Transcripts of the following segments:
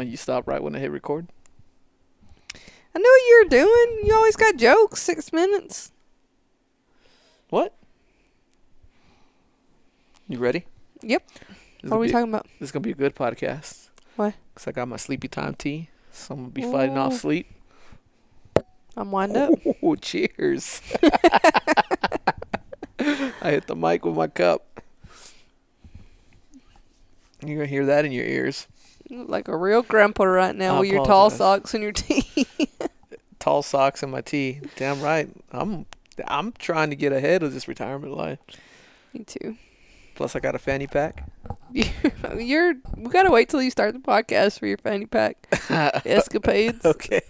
Oh, you stop right when I hit record. I know what you're doing. You always got jokes. Six minutes. What? You ready? Yep. This What are we talking about? This is gonna be a good podcast. Why? Cause I got my sleepy time tea, so I'm gonna be fighting off sleep. I'm wind up. Oh, cheers! I hit the mic with my cup. You're gonna hear that in your ears. You look like a real grandpa right now I with your tall apologize. socks and your tea. Tall socks and my tea. Damn right. I'm I'm trying to get ahead of this retirement life. Me too. Plus, I got a fanny pack. You're. We gotta wait till you start the podcast for your fanny pack escapades. Okay.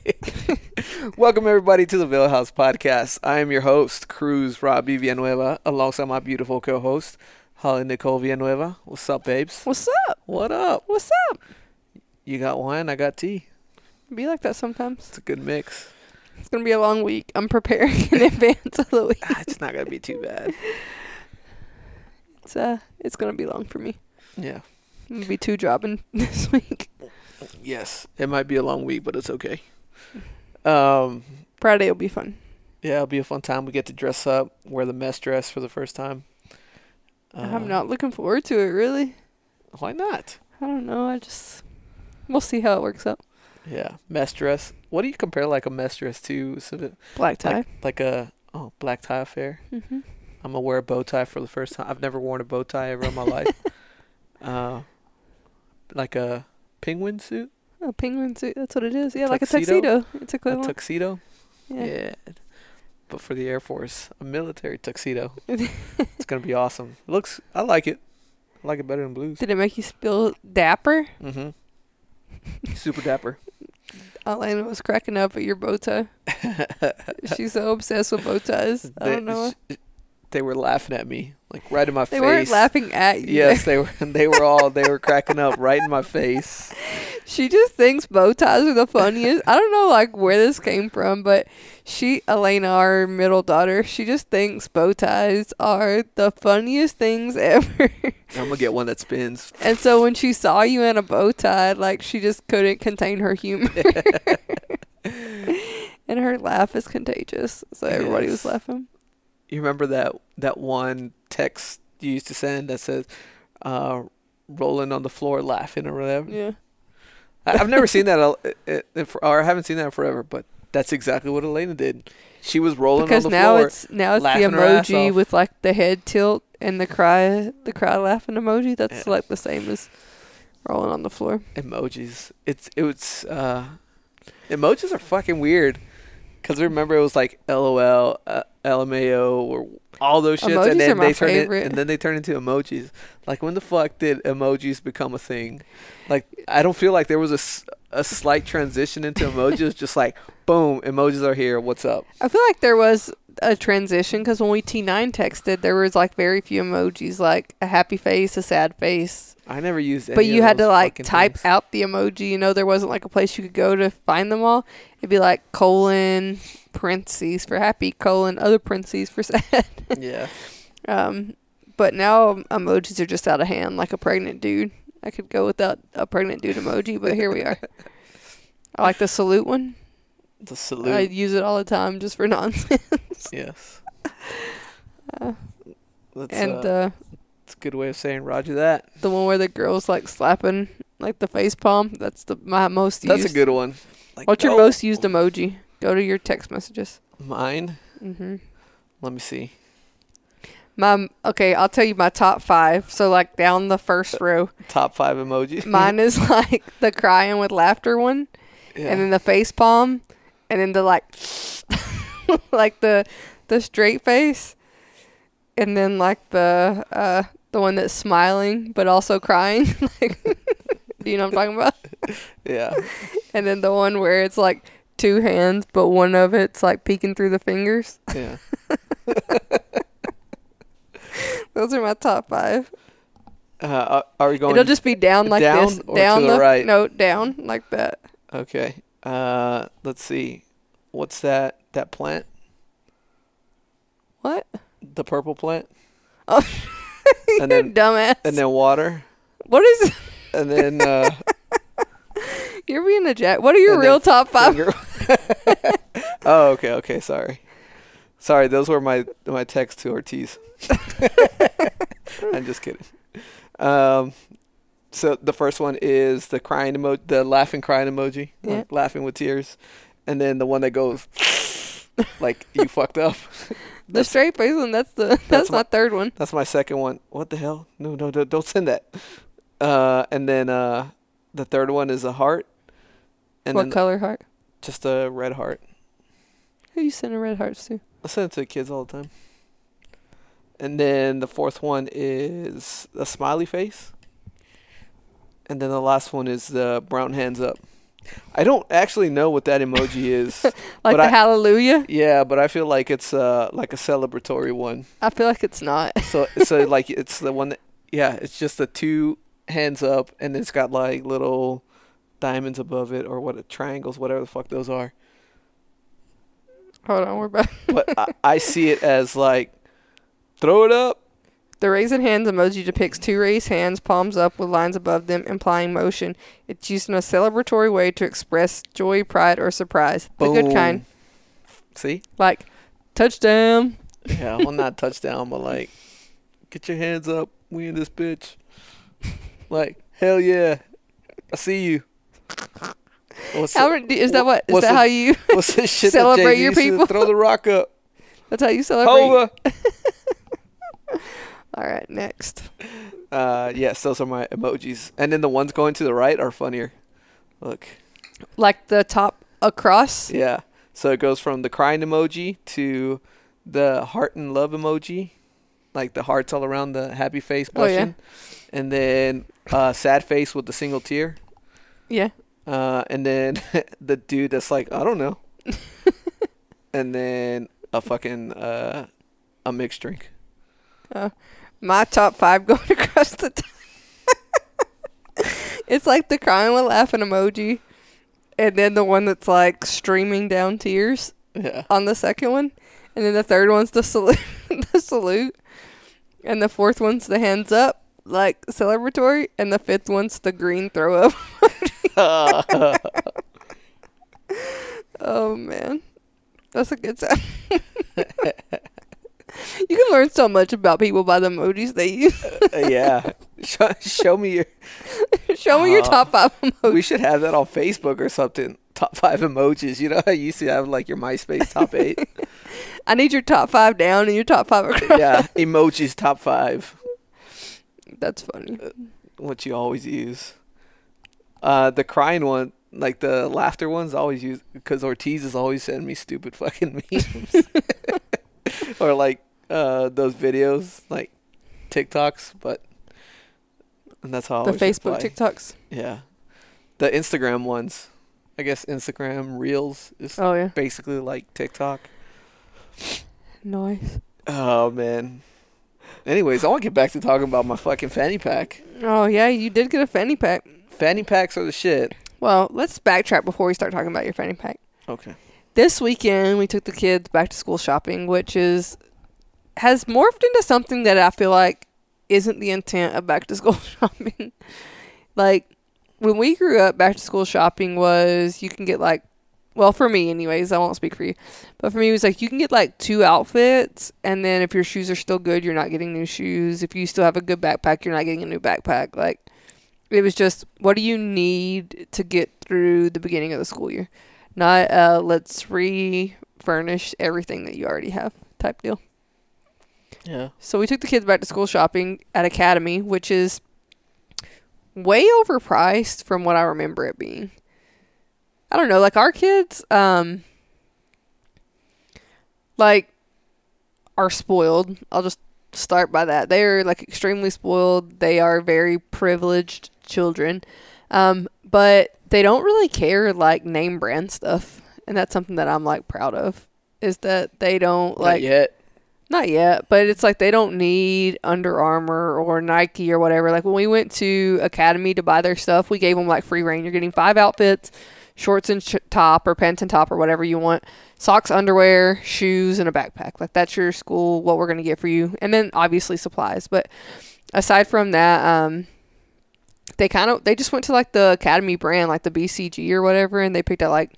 Welcome everybody to the Vill House Podcast. I am your host, Cruz Robbie Villanueva, alongside my beautiful co-host, Holly Nicole Villanueva. What's up, babes? What's up? What up? What's up? You got wine, I got tea. Be like that sometimes. It's a good mix. It's gonna be a long week. I'm preparing in advance of the week. Ah, it's not gonna be too bad. It's uh, it's gonna be long for me. Yeah. Gonna be two jobbing this week. Yes. It might be a long week, but it's okay. Um. Friday will be fun. Yeah, it'll be a fun time. We get to dress up, wear the mess dress for the first time. I'm Uh, not looking forward to it really. Why not? I don't know. I just we'll see how it works out. Yeah, mess dress. What do you compare like a mess dress to? Is it Black tie. like, like a oh black tie affair? mm-hmm. I'm gonna wear a bow tie for the first time. I've never worn a bow tie ever in my life. Uh, like a penguin suit, A penguin suit. That's what it is. Yeah, like a Tuxedo? tuxedo. It's a equivalent. tuxedo. yeah. Yeah. But for the Air Force, a military tuxedo. it's gonna be awesome. It looks. I like it. I like it better than blues. Did it make you feel dapper? Mm-hmm. Super dapper. Alana was cracking up at your bow tie. She's so obsessed with bow ties. I don't know. They were laughing at me, like right in my They face. They weren't laughing at you. Yes, they were. They were all. They were cracking up right in my face. She just thinks bow ties are the funniest. I don't know like where this came from, but she Elena, our middle daughter, she just thinks bow ties are the funniest things ever. I'm gonna get one that spins. and so when she saw you in a bow tie, like she just couldn't contain her humor. and her laugh is contagious. So everybody was laughing. You remember that that one text you used to send that says, uh, "Rolling on the floor, laughing" or whatever. Yeah. I've never seen that, or I haven't seen that in forever. But that's exactly what Elena did. She was rolling Because on the now floor. it's now it's the laughing her ass emoji with like the head tilt and the cry the cry laughing emoji. That's Yeah. like the same as rolling on the floor. emojis. It's it was uh, emojis are fucking weird. Cause remember it was like LOL, uh, LMAO, or all those shits, Emojis and then they turn it, and then they turn into emojis. Like when the fuck did emojis become a thing? Like I don't feel like there was a, a slight transition into emojis. just like boom, emojis are here. What's up? I feel like there was a transition because when we T9 texted, there was like very few emojis, like a happy face, a sad face. I never used. Any but you had to like type things. out the emoji. You know, there wasn't like a place you could go to find them all. It'd be like colon parentheses for happy, colon other parentheses for sad. Yeah, Um, but now emojis are just out of hand, like a pregnant dude. I could go without a pregnant dude emoji, but here we are. I like the salute one. The salute. I use it all the time just for nonsense. yes, Uh, that's and uh, uh, that's a good way of saying Roger that. the one where the girl's like slapping like the face palm. That's the my most used. That's a good one. Like, What's your most used emoji? Go to your text messages. Mine. hmm Let me see. My okay, I'll tell you my top five. So like down the first row, Top five emojis. mine is like the crying with laughter one. yeah. and then the face palm, and then the like, like the the straight face, and then like the uh the one that's smiling but also crying. like, do you know what I'm talking about? yeah. And then the one where it's like two hands, but one of it's like peeking through the fingers. Yeah. Those are my top five. Uh, are- we going? It'll just be down like down this, down the right? No, down like that. okay. Uh, let's see. What's that? That plant? What? The purple plant? Oh, And you then- dumbass. And then water. what is? And then uh, You're being a jack. What are your real top five? Oh, okay, okay. Sorry, sorry. Those were my my texts to Ortiz. I'm just kidding. Um, so the first one is the crying emoji, the laughing crying emoji, Yeah. like laughing with tears, and then the one that goes like you fucked up. The straight face one. That's the. That's, my- my third one. That's my second one. What the hell? No, no, no don't send that. Uh, and then uh, the third one is a heart, and what color heart? just a red heart. Who are you sending red hearts to? I send it to the kids all the time. And then the fourth one is a smiley face. And then the last one is the brown hands up. I don't actually know what that emoji is. Like the I- hallelujah. yeah, but I feel like it's uh like a celebratory one. I feel like it's not. So so like it's the one that yeah, it's just the two hands up and it's got like little diamonds above it or what triangles, whatever the fuck those are. Hold on, we're back. But I, I see it as like throw it up. The raising hands emoji depicts two raised hands, palms up, with lines above them, implying motion. It's used in a celebratory way to express joy, pride, or surprise. The good kind, See? like touchdown. Yeah, well, not touchdown, but like, get your hands up. We in this bitch. Like, hell yeah. I see you. What's How the, is that what? Is that the- how you? Celebrate your people? Throw the rock up. That's how you celebrate. Over. All right, next. Uh, yes, those are my emojis. And then the ones going to the right are funnier. Look. Like the top across. Yeah. So it goes from the crying emoji to the heart and love emoji, like the hearts all around the happy face Oh, yeah. and then uh, sad face with the single tear, Yeah. uh, and then the dude that's like I don't know, and then a fucking uh, a mixed drink. My top five going across the top. it's like the crying with laughing emoji. And then the one that's like streaming down tears Yeah. on the second one. And then the third one's the salute the salute. And the fourth one's the hands up, like celebratory. And the fifth one's the green throw up. Oh man. That's a good time. You can learn so much about people by the emojis they use. yeah. Show, show me your. Show me your Uh, top five emojis. We should have that on Facebook or something. Top five emojis. You know how you used to have like your MySpace top eight. I need your top five down and your top five across. yeah, emojis top five. That's funny. What you always use. Uh, the crying one, like the laughter ones, always use because Ortiz is always sending me stupid fucking memes, or like uh those videos, like TikToks, but and that's how I the always Facebook reply. TikToks. Yeah, the Instagram ones. I guess Instagram Reels is Oh yeah. basically like TikTok. Nice. Oh man. Anyways, I want to get back to talking about my fucking fanny pack. Oh yeah, you did get a fanny pack. Fanny packs are the shit. Well, let's backtrack before we start talking about your fanny pack. Okay. This weekend we took the kids back to school shopping, which is has morphed into something that I feel like isn't the intent of back to school shopping. like when we grew up, back to school shopping was you can get like well for me anyways, I won't speak for you. But for me it was like you can get like two outfits and then if your shoes are still good, you're not getting new shoes. If you still have a good backpack, you're not getting a new backpack. Like it was just what do you need to get through the beginning of the school year? Not uh let's refurnish everything that you already have type deal. Yeah. So we took the kids back to school shopping at Academy, which is way overpriced from what I remember it being. I don't know, like our kids, um, like are spoiled. I'll just start by that. They are like extremely spoiled. They are very privileged children, um, but they don't really care like name brand stuff, and that's something that I'm like proud of. Is that they don't Not like yet. Not yet, but it's like they don't need Under Armour or Nike or whatever. Like when we went to Academy to buy their stuff, we gave them like free reign. You're getting five outfits, shorts and sh- top or pants and top or whatever you want, socks, underwear, shoes, and a backpack. Like that's your school, what we're going to get for you. And then obviously supplies. But aside from that, um, they kind of they just went to like the Academy brand, like the BCG or whatever, and they picked out like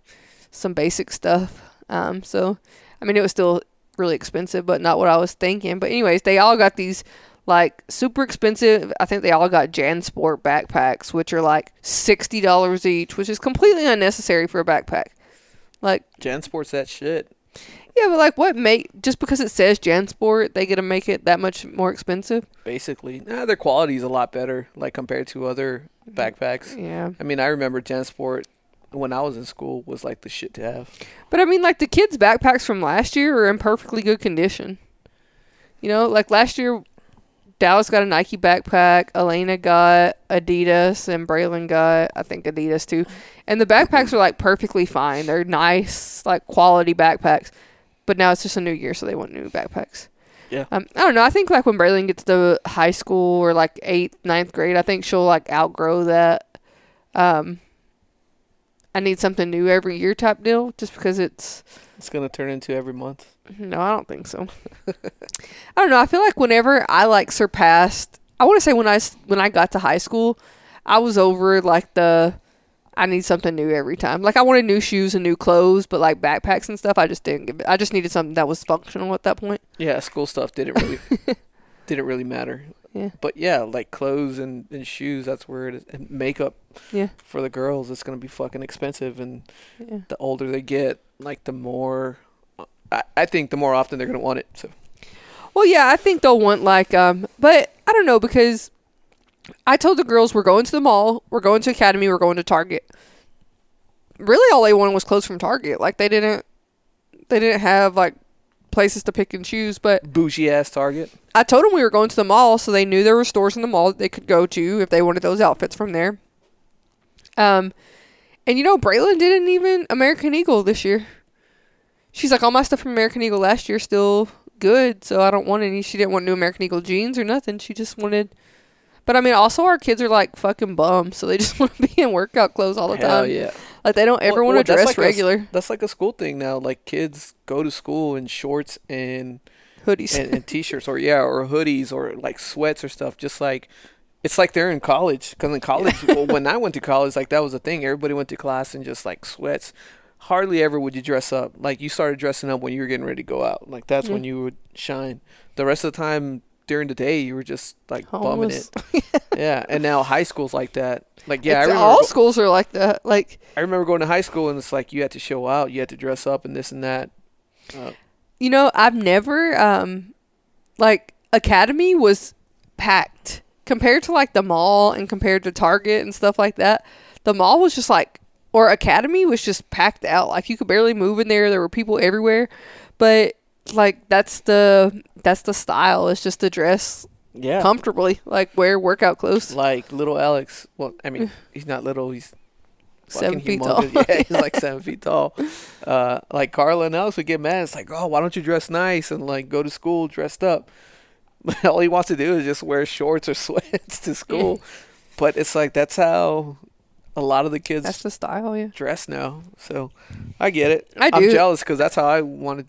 some basic stuff. Um, so I mean, it was still really expensive, but not what I was thinking. But anyways, they all got these like super expensive. I think they all got JanSport backpacks, which are like sixty dollars each, which is completely unnecessary for a backpack. Like JanSport's that shit. yeah, but like what make just because it says JanSport, they get to make it that much more expensive? Basically, nah, their quality is a lot better, like compared to other mm. backpacks. Yeah. I mean, I remember JanSport when I was in school was like the shit to have. But I mean, like the kids' backpacks from last year are in perfectly good condition. You know, like last year, Dallas got a Nike backpack, Elena got Adidas, and Braylon got, I think, Adidas too. And the backpacks are like perfectly fine. They're nice, like quality backpacks. But now it's just a new year, so they want new backpacks. Yeah. Um, I don't know. I think like when Braylon gets to high school or like eighth, ninth grade, I think she'll like outgrow that. Um, I need something new every year type deal, just because it's It's gonna turn into every month. no, I don't think so. I don't know. I feel like whenever I like surpassed, I want to say when I when I got to high school, I was over like the I need something new every time. Like I wanted new shoes and new clothes, but like backpacks and stuff, I just didn't give it. I just needed something that was functional at that point. Yeah, school stuff didn't really didn't really matter. Yeah. But yeah, like clothes and, and shoes, that's where it is. And makeup Yeah. for the girls, it's gonna be fucking expensive. And Yeah. the older they get, like the more, I, I think the more often they're gonna want it. So Well, yeah, I think they'll want like um, but I don't know because I told the girls we're going to the mall, we're going to Academy, we're going to Target. Really, all they wanted was clothes from Target. Like they didn't, they didn't have like places to pick and choose. But bougie ass Target. I told them we were going to the mall, so they knew there were stores in the mall that they could go to if they wanted those outfits from there. Um, and you know, Braylon didn't even American Eagle this year. She's like, all my stuff from American Eagle last year still good, so I don't want any. She didn't want new American Eagle jeans or nothing. She just wanted. But I mean, also our kids are like fucking bums, so they just want to be in workout clothes all the Hell time. yeah. Like they don't ever Well- want to well, dress that's like a regular. That's like a school thing now. Like kids go to school in shorts and hoodies. and, and t-shirts or yeah or hoodies or like sweats or stuff. Just like it's like they're in college. Because in college well, when i went to college like that was a thing. Everybody went to class in just like sweats. Hardly ever would you dress up. Like you started dressing up when you were getting ready to go out. Like that's when Mhm. you would shine. The rest of the time during the day you were just like bumming it yeah and now high school's like that like yeah I remember, all go- schools are like that. Like I remember going to high school and it's like you had to show out you had to dress up and this and that uh, You know, I've never um like Academy was packed compared to like the mall and compared to Target and stuff like that. The mall was just like or Academy was just packed out. Like you could barely move in there. There were people everywhere. But like that's the that's the style. It's just to dress yeah comfortably, like wear workout clothes. like little Alex. Well, I mean, he's not little. He's Seven feet tall. yeah, he's like seven feet tall. Uh, like Carla and Alex would get mad. It's like, oh, why don't you dress nice and like go to school dressed up? But all he wants to do is just wear shorts or sweats to school. But it's like that's how a lot of the kids That's the style, yeah. dress now. So I get it. I do. I'm jealous because that's how I wanted.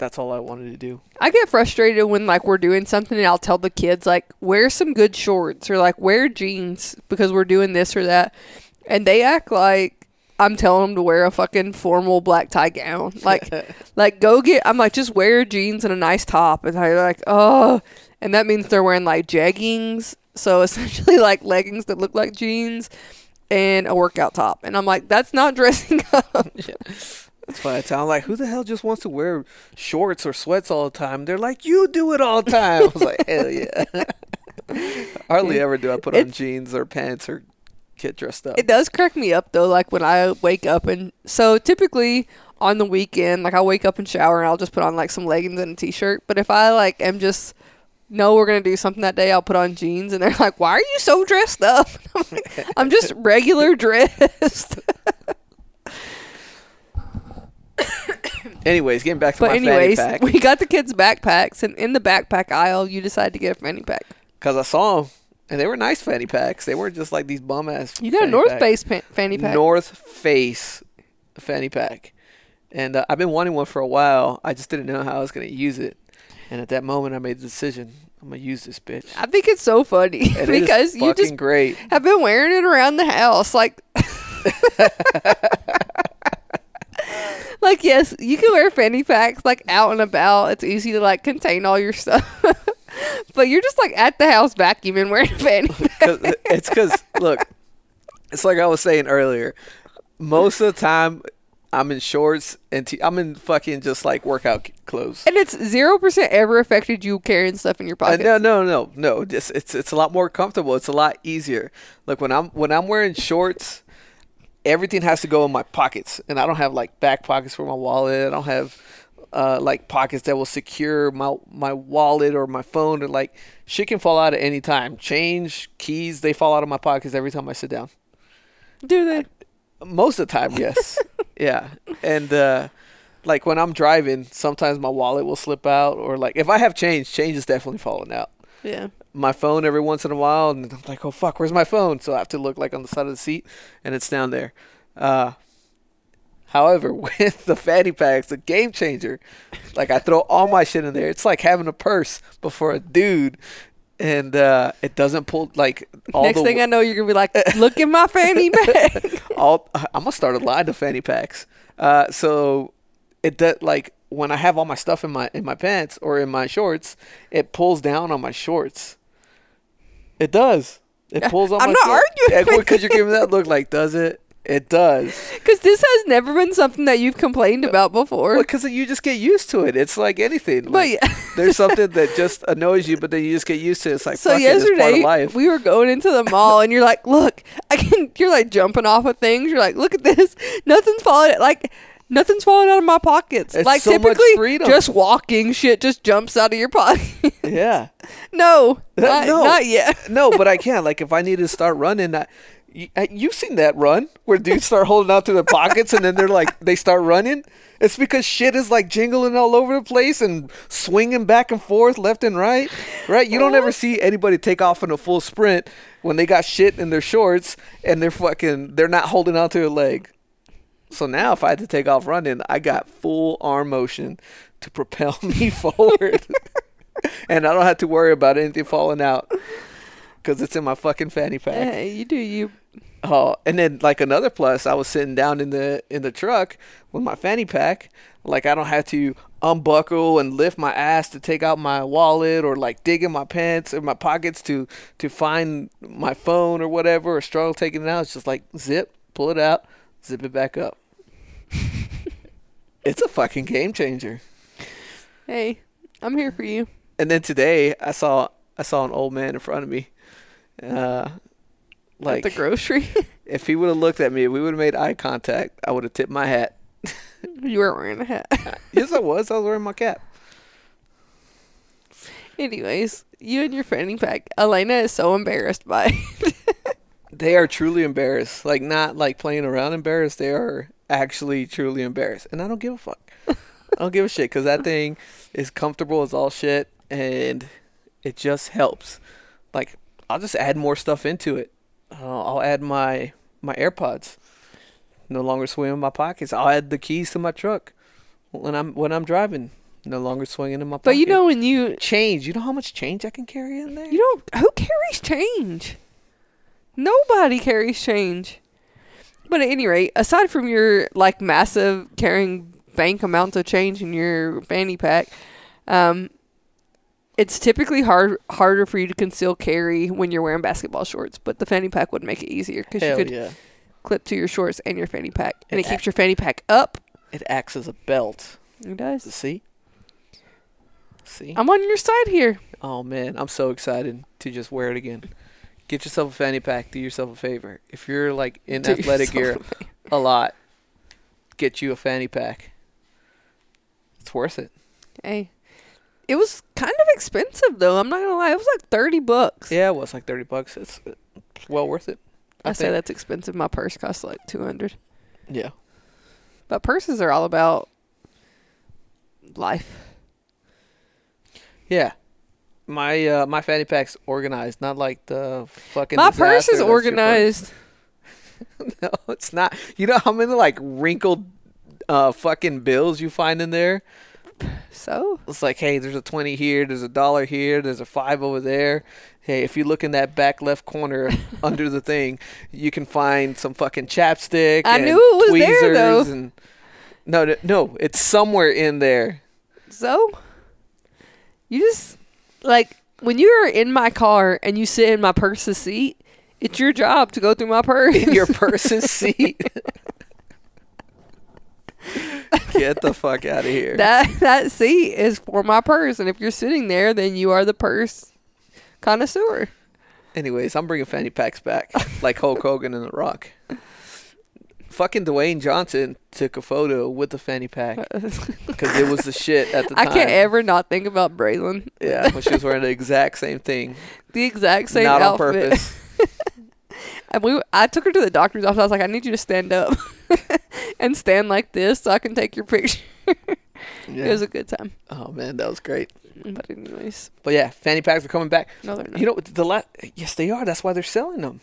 That's all I wanted to do. I get frustrated when like we're doing something and I'll tell the kids like wear some good shorts or like wear jeans because we're doing this or that, and they act like I'm telling them to wear a fucking formal black tie gown. Like, like go get. I'm like just wear jeans and a nice top, and they're like, oh, and that means they're wearing like jeggings, so essentially like leggings that look like jeans. And a workout top, and I'm like, that's not dressing up. That's why I like, who the hell just wants to wear shorts or sweats all the time? They're like, you do it all the time. I was like, hell yeah. Hardly ever do I put on It's- jeans or pants or get dressed up. It does crack me up though, like when I wake up and so typically on the weekend, like I'll wake up and shower and I'll just put on like some leggings and a t shirt. But if I like am just no, we're gonna do something that day, I'll put on jeans and they're like, Why are you so dressed up? I'm, like, I'm just regular dressed. Anyways, getting back to but my anyways, fanny pack we got the kids backpacks and in the backpack aisle you decided to get a fanny pack. because I saw them and they were nice fanny packs. They weren't just like these bum ass. You got a North Face pa- fanny pack. North Face fanny pack, and uh, I've been wanting one for a while. I just didn't know how I was going to use it, and at that moment, I made the decision. I'm gonna use this bitch. I think it's so funny And because you fucking just great. I've been wearing it around the house. Like, like yes, you can wear fanny packs like out and about. It's easy to like contain all your stuff. but you're just like at the house vacuuming wearing a fanny pack. it's because look, it's like I was saying earlier. Most of the time, I'm in shorts and t- I'm in fucking just like workout clothes. And it's zero percent ever affected you carrying stuff in your Uh, pocket. no, no, no, no. Just it's it's a lot more comfortable. It's a lot easier. Like when I'm when I'm wearing shorts, everything has to go in my pockets, and I don't have like back pockets for my wallet. I don't have uh, like pockets that will secure my my wallet or my phone. Or like shit can fall out at any time. Change, keys, they fall out of my pockets every time I sit down. Do they? Most of the time, yes. yeah. And uh like when I'm driving, sometimes my wallet will slip out or like if I have change, change is definitely falling out. Yeah. My phone every once in a while and I'm like, "Oh fuck, where's my phone?" So I have to look like on the side of the seat and it's down there. Uh However, with the fanny packs, the game changer, like I throw all my shit in there. It's like having a purse, before a dude, and uh, it doesn't pull like all the Next the thing I know, you're gonna be like, "Look at my fanny pack." all I'm gonna start a line of fanny packs. Uh, so it does like when I have all my stuff in my in my pants or in my shorts, it pulls down on my shorts. It does. It pulls on I'm my not shorts. arguing because you're giving me that look. Like, does it? It does. Because this has never been something that you've complained uh, about before. Because you just get used to it. It's like anything. but Like, yeah. there's something that just annoys you, but then you just get used to it. It's like so fuck it, it's part of yesterday life. we were going into the mall and you're like, look, I can. You're like jumping off of things. You're like, look at this. Nothing's falling. Like nothing's falling out of my pockets. It's like so typically, just walking shit just jumps out of your pocket. yeah. no, not, No. not yet. no, but I can. Like if I need to start running, I, you, you've seen that run where dudes start holding out to their pockets and then they're like they start running. It's because shit is like jingling all over the place and swinging back and forth, left and right. Right? You don't ever see anybody take off in a full sprint when they got shit in their shorts and they're fucking they're not holding on to a leg. So now if I had to take off running, I got full arm motion to propel me forward. and I don't have to worry about anything falling out because it's in my fucking fanny pack. Hey, you do you. Oh, and then like another plus, I was sitting down in the in the truck with my fanny pack. Like I don't have to unbuckle and lift my ass to take out my wallet or like dig in my pants or my pockets to to find my phone or whatever or struggle taking it out. It's just like zip, pull it out, zip it back up. it's a fucking game changer. Hey, I'm here for you. And then today I saw I saw an old man in front of me. Uh like At the grocery. if he would have looked at me, we would have made eye contact. I would have tipped my hat. you weren't wearing a hat. yes, I was. I was wearing my cap. Anyways, you and your fanny pack. Elena is so embarrassed by. They are truly embarrassed. Like not like playing around embarrassed. They are actually truly embarrassed, and I don't give a fuck. I don't give a shit because that thing is comfortable as all shit, and it just helps. Like I'll just add more stuff into it. Uh, I'll add my my AirPods. No longer swing in my pockets. I'll add the keys to my truck when I'm when I'm driving. No longer swinging in my pocket. but you know when you change. You know how much change I can carry in there? you don't who carries change? Nobody carries change. But at any rate, aside from your like massive carrying bank amounts of change in your fanny pack, um, it's typically hard harder for you to conceal carry when you're wearing basketball shorts. But the fanny pack would make it easier because you could yeah. clip to your shorts and your fanny pack, and It it keeps your fanny pack up. It acts as a belt. It does. See? See? I'm on your side here. Oh man, I'm so excited to just wear it again. Get yourself a fanny pack. Do yourself a favor. If you're like in Do athletic gear a a lot, get you a fanny pack. It's worth it. Hey, it was kind of expensive though. I'm not gonna lie. It was like thirty bucks. Yeah, well, was like thirty bucks. It's, it's well worth it. I, say that's expensive. My purse costs like two hundred. Yeah. But purses are all about life. Yeah. My uh, my fanny pack's organized, not like the fucking. My purse is organized. no, it's not. You know how many like wrinkled, uh, fucking bills you find in there? So It's like, hey, there's a twenty here, there's a dollar here, there's a five over there. Hey, if you look in that back left corner under the thing, you can find some fucking chapstick. I and knew it was there, tweezers though. And no, no, no, it's somewhere in there. so you just like when you're in my car and you sit in my purse's seat, it's your job to go through my purse. in your purse's seat. Get the fuck out of here. that that seat is for my purse, and if you're sitting there, then you are the purse connoisseur. Anyways, I'm bringing fanny packs back, like Hulk Hogan and The Rock. Fucking Dwayne Johnson took a photo with the fanny pack because it was the shit at the I time. I can't ever not think about Braylon. Yeah, when she was wearing the exact same thing, The exact same not outfit. on purpose. And we, I took her to the doctor's office. I was like, I need you to stand up and stand like this so I can take your picture. Yeah. It was a good time. oh man, that was great. But anyways, But yeah, fanny packs are coming back. no, they're not. You know the la- Yes, they are. That's why they're selling them.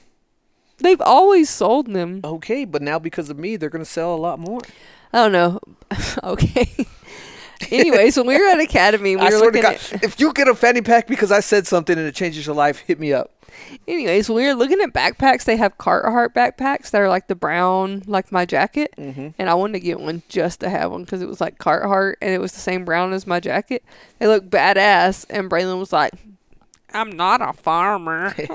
They've always sold them. Okay, but now because of me, they're gonna sell a lot more. I don't know. okay. anyways, when we were at Academy, we I were swear to looking God, at. if you get a fanny pack because I said something and it changes your life, hit me up. Anyways, when we were looking at backpacks. They have Carhartt backpacks that are like the brown, like my jacket. Mm-hmm. And I wanted to get one just to have one because it was like Carhartt and it was the same brown as my jacket. They look badass. And Braylon was like, I'm not a farmer.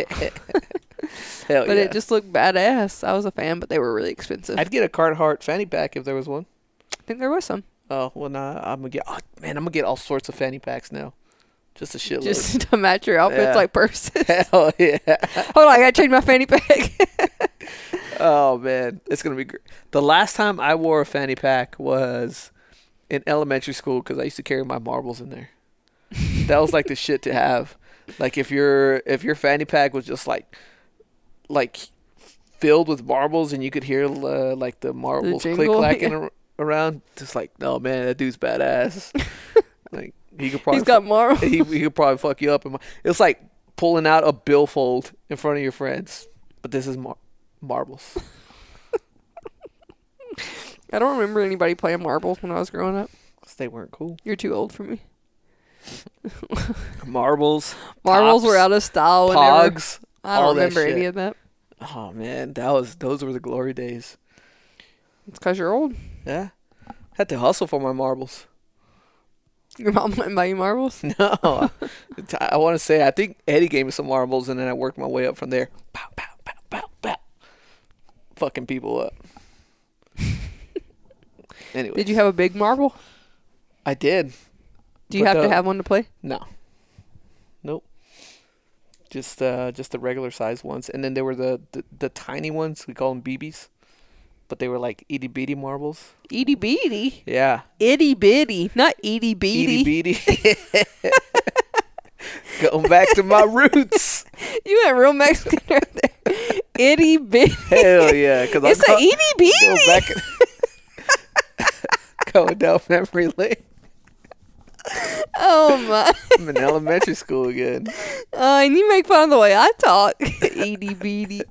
Hell but yeah. it just looked badass. I was a fan, but they were really expensive. I'd get a Carhartt fanny pack if there was one. I think there was some. Oh well, nah. I'm gonna get. Oh, man, I'm gonna get all sorts of fanny packs now. Just a shitload. Just to match your outfits Yeah. like purses. Hell yeah. Hold on, I gotta change my fanny pack. Oh man, it's gonna be great. The last time I wore a fanny pack was in elementary school because I used to carry my marbles in there. that was like the shit to have. Like if your if your fanny pack was just like like filled with marbles and you could hear uh, like the marbles click clacking yeah. ar- around, just like no man, that dude's badass. like he could probably He's got marbles. he, he could probably fuck you up. And it's like pulling out a billfold in front of your friends, but this is mar- marbles. I don't remember anybody playing marbles when I was growing up. 'Cause they weren't cool. You're too old for me. Marbles, Marbles Tops, were out of style. Pogs. I don't remember any of that. Oh man, that was those were the glory days. It's because you're old. Yeah, had to hustle for my marbles. Your mom went and buy you marbles. No, I want to say I think Eddie gave me some marbles, and then I worked my way up from there. Pow, pow, pow, pow, pow. Fucking people up. anyway, Did you have a big marble? I did. Do you But, have to uh, have one to play? No. Just uh just the regular size ones. And then there were the, the, the tiny ones, we call them BBs. But they were like itty bitty marbles. Itty bitty. Yeah. Itty bitty. Not itty bitty. Itty bitty. Going back to my roots. You went real Mexican right there. Itty bitty. Hell yeah. Cause It's I'm a itty go bitty. back going down memory lane. Oh my. I'm in elementary school again. Uh, and you make fun of the way I talk. itty bitty.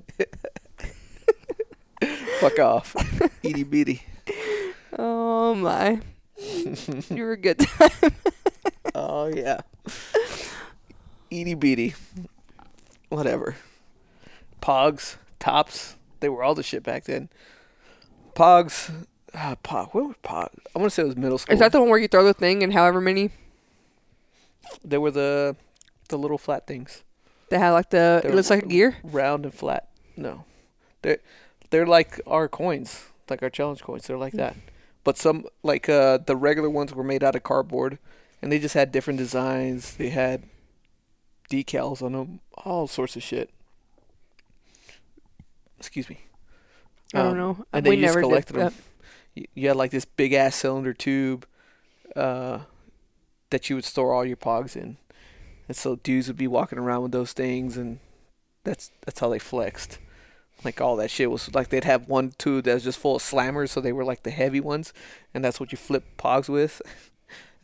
Fuck off. Itty bitty. Oh my. You were a good time. Oh yeah. Itty bitty. Whatever. Pogs, tops, they were all the shit back then. Pogs, ah, pog. What were pog? I want to say it was middle school. Is that the one where you throw the thing and however many they were the the little flat things, that had like the They're it looks like a gear? round and flat. No, they're they're like our coins, like our challenge coins. They're like that. But some like uh the regular ones were made out of cardboard, and they just had different designs. They had decals on them, all sorts of shit. Excuse me. I don't Um, know. and we then just collected that. them. You, you had like this big ass cylinder tube, uh, that you would store all your pogs in, and so dudes would be walking around with those things, and that's that's how they flexed. Like all that shit was like they'd have one tube that was just full of slammers, so they were like the heavy ones, and that's what you flip pogs with.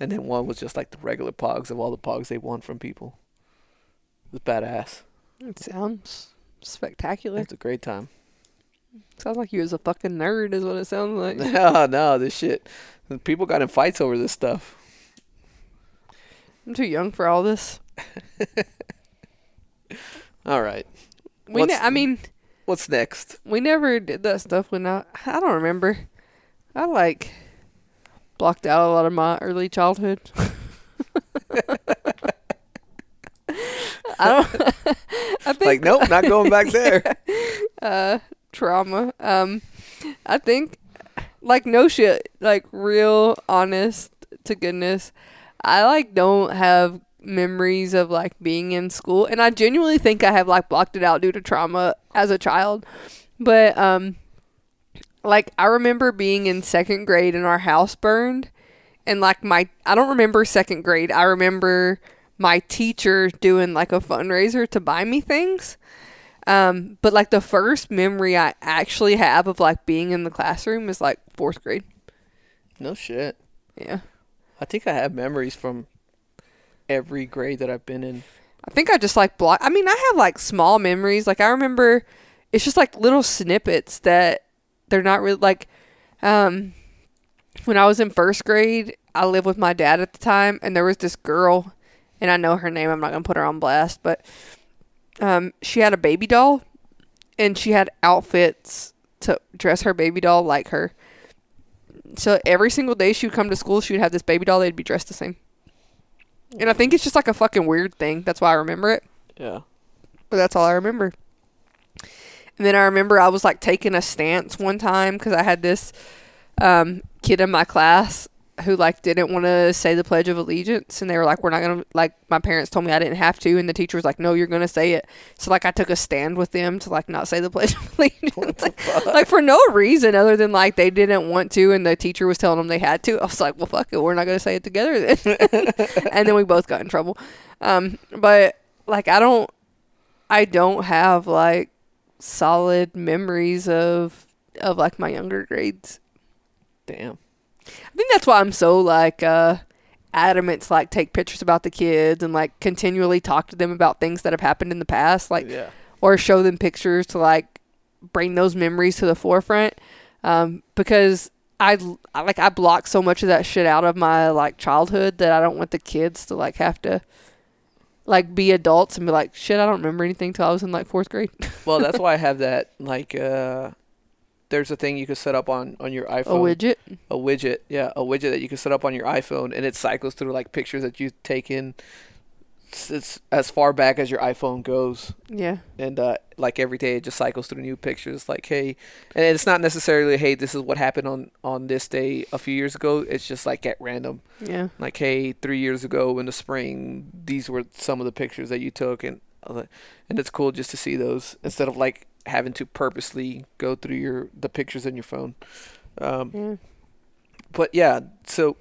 And then one was just like the regular pogs of all the pogs they won from people. It was badass. It sounds spectacular. It's a great time. Sounds like you was a fucking nerd, is what it sounds like. no, no, this shit. People got in fights over this stuff. I'm too young for all this. All right. We, ne- I mean, What's next? we never did that stuff when I. I don't remember. I like blocked out a lot of my early childhood. I don't. I think Like, nope, not going back there. uh trauma. Um I think like no shit, like real honest to goodness. I like don't have memories of like being in school and I genuinely think I have like blocked it out due to trauma as a child. But um like I remember being in second grade and our house burned and like my I don't remember second grade. I remember my teacher doing like a fundraiser to buy me things. Um, but like the first memory I actually have of like being in the classroom is like fourth grade. No shit. Yeah. I think I have memories from every grade that I've been in. I think I just like block. I mean, I have like small memories. Like I remember, it's just like little snippets that they're not really like. Um, when I was in first grade, I lived with my dad at the time, and there was this girl, and I know her name. I'm not gonna put her on blast, but um, she had a baby doll, and she had outfits to dress her baby doll like her. So every single day she would come to school, she would have this baby doll. They'd be dressed the same. And I think it's just like a fucking weird thing. That's why I remember it. Yeah. But that's all I remember. And then I remember I was like taking a stance one time because I had this um, kid in my class who like didn't want to say the Pledge of Allegiance, and they were like, "We're not gonna." Like my parents told me I didn't have to, and the teacher was like, "No, you're gonna say it." So like I took a stand with them to like not say the Pledge of Allegiance, like, like, for no reason other than like they didn't want to, and the teacher was telling them they had to. I was like, "Well, fuck it, we're not gonna say it together then." and then we both got in trouble. Um, but like I don't, I don't have like solid memories of of like my younger grades. Damn. I think that's why I'm so like uh adamant to like take pictures about the kids and like continually talk to them about things that have happened in the past, like yeah. or show them pictures to like bring those memories to the forefront. Um, because I, I like I block so much of that shit out of my like childhood that I don't want the kids to like have to like be adults and be like shit I don't remember anything till I was in like fourth grade. Well, that's why I have that. Like, uh, there's a thing you can set up on on your iPhone. A widget. a widget, yeah, a widget that you can set up on your iPhone, and it cycles through like pictures that you've taken. It's, it's as far back as your iPhone goes, Yeah. and uh, like every day it just cycles through new pictures. Like, hey, and it's not necessarily, hey, this is what happened on on this day a few years ago. It's just like at random, Yeah. like, hey, three years ago in the spring, these were some of the pictures that you took, and uh, and it's cool just to see those instead of like having to purposely go through your the pictures in your phone. Um, Yeah. but yeah, so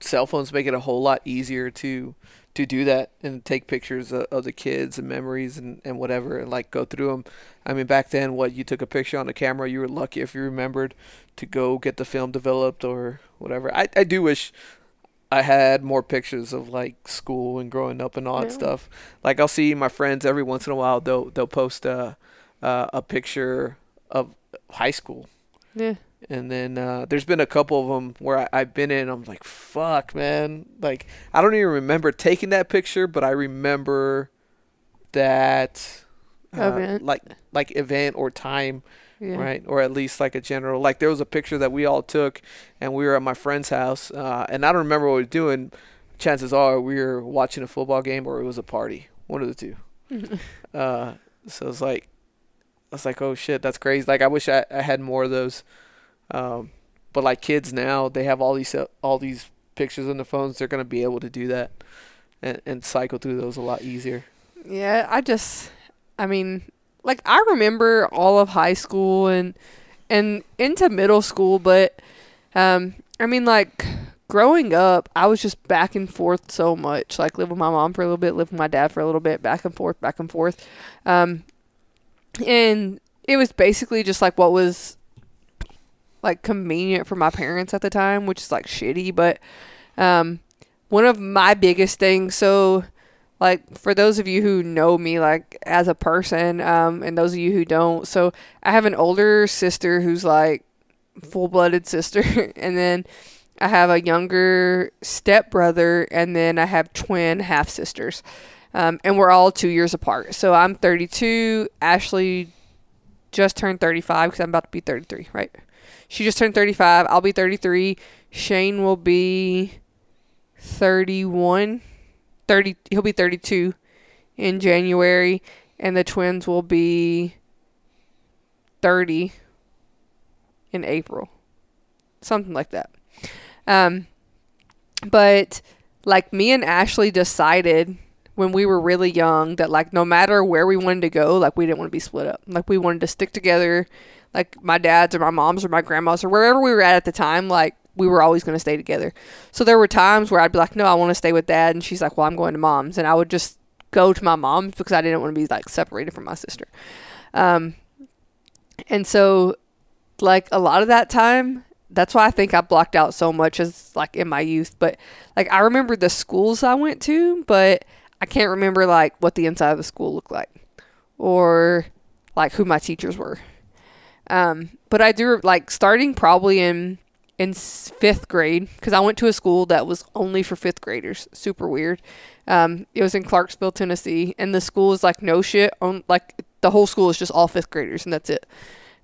cell phones make it a whole lot easier to to do that and take pictures of, of the kids and memories and, and whatever and like go through them. I mean, back then, what you took a picture on the camera, you were lucky if you remembered to go get the film developed or whatever. I I do wish I had more pictures of like school and growing up and all that Yeah. stuff. Like I'll see my friends every once in a while. They'll they'll post a uh, a picture of high school Yeah. and then uh, there's been a couple of them where I, I've been in. I'm like, fuck, man. Like, I don't even remember taking that picture, but I remember that uh, Event. like like event or time, Yeah. right? Or at least like a general. Like there was a picture that we all took, and we were at my friend's house, uh, and I don't remember what we were doing. Chances are we were watching a football game or it was a party, one of the two. Uh, so it's like, I was like, oh shit, that's crazy. Like I wish I, I had more of those. Um, but like kids now, they have all these all these pictures on their phones. They're gonna be able to do that, and and cycle through those a lot easier. Yeah, I just I mean, like I remember all of high school and and into middle school, but um I mean like growing up, I was just back and forth so much. Like live with my mom for a little bit, live with my dad for a little bit, back and forth, back and forth. Um and it was basically just like what was like convenient for my parents at the time, which is like shitty, but um one of my biggest things so like for those of you who know me like as a person um and those of you who don't so i have an older sister who's like full-blooded sister and then I have a younger stepbrother, and then I have twin half sisters. Um, and we're all two years apart. So I'm 32. Ashley just turned 35 because I'm about to be 33, right? She just turned 35. I'll be 33. Shane will be 31. 30. He'll be 32 in January, and the twins will be 30 in April, something like that. Um, but like me and Ashley decided when we were really young that like no matter where we wanted to go, like we didn't want to be split up. Like we wanted to stick together. Like my dad's or my mom's or my grandma's or wherever we were at at the time, like we were always going to stay together. So there were times where I'd be like, "No, I want to stay with dad," and she's like, "Well, I'm going to mom's," and I would just go to my mom's because I didn't want to be like separated from my sister. Um, and so like a lot of that time that's why I think I blocked out so much as like in my youth. But like I remember the schools I went to, but I can't remember like what the inside of the school looked like or like who my teachers were. Um, but I do like starting probably in in fifth grade because I went to a school that was only for fifth graders. Super weird. Um, it was in Clarksville, Tennessee, and the school is like no shit. On like the whole school is just all fifth graders, and that's it.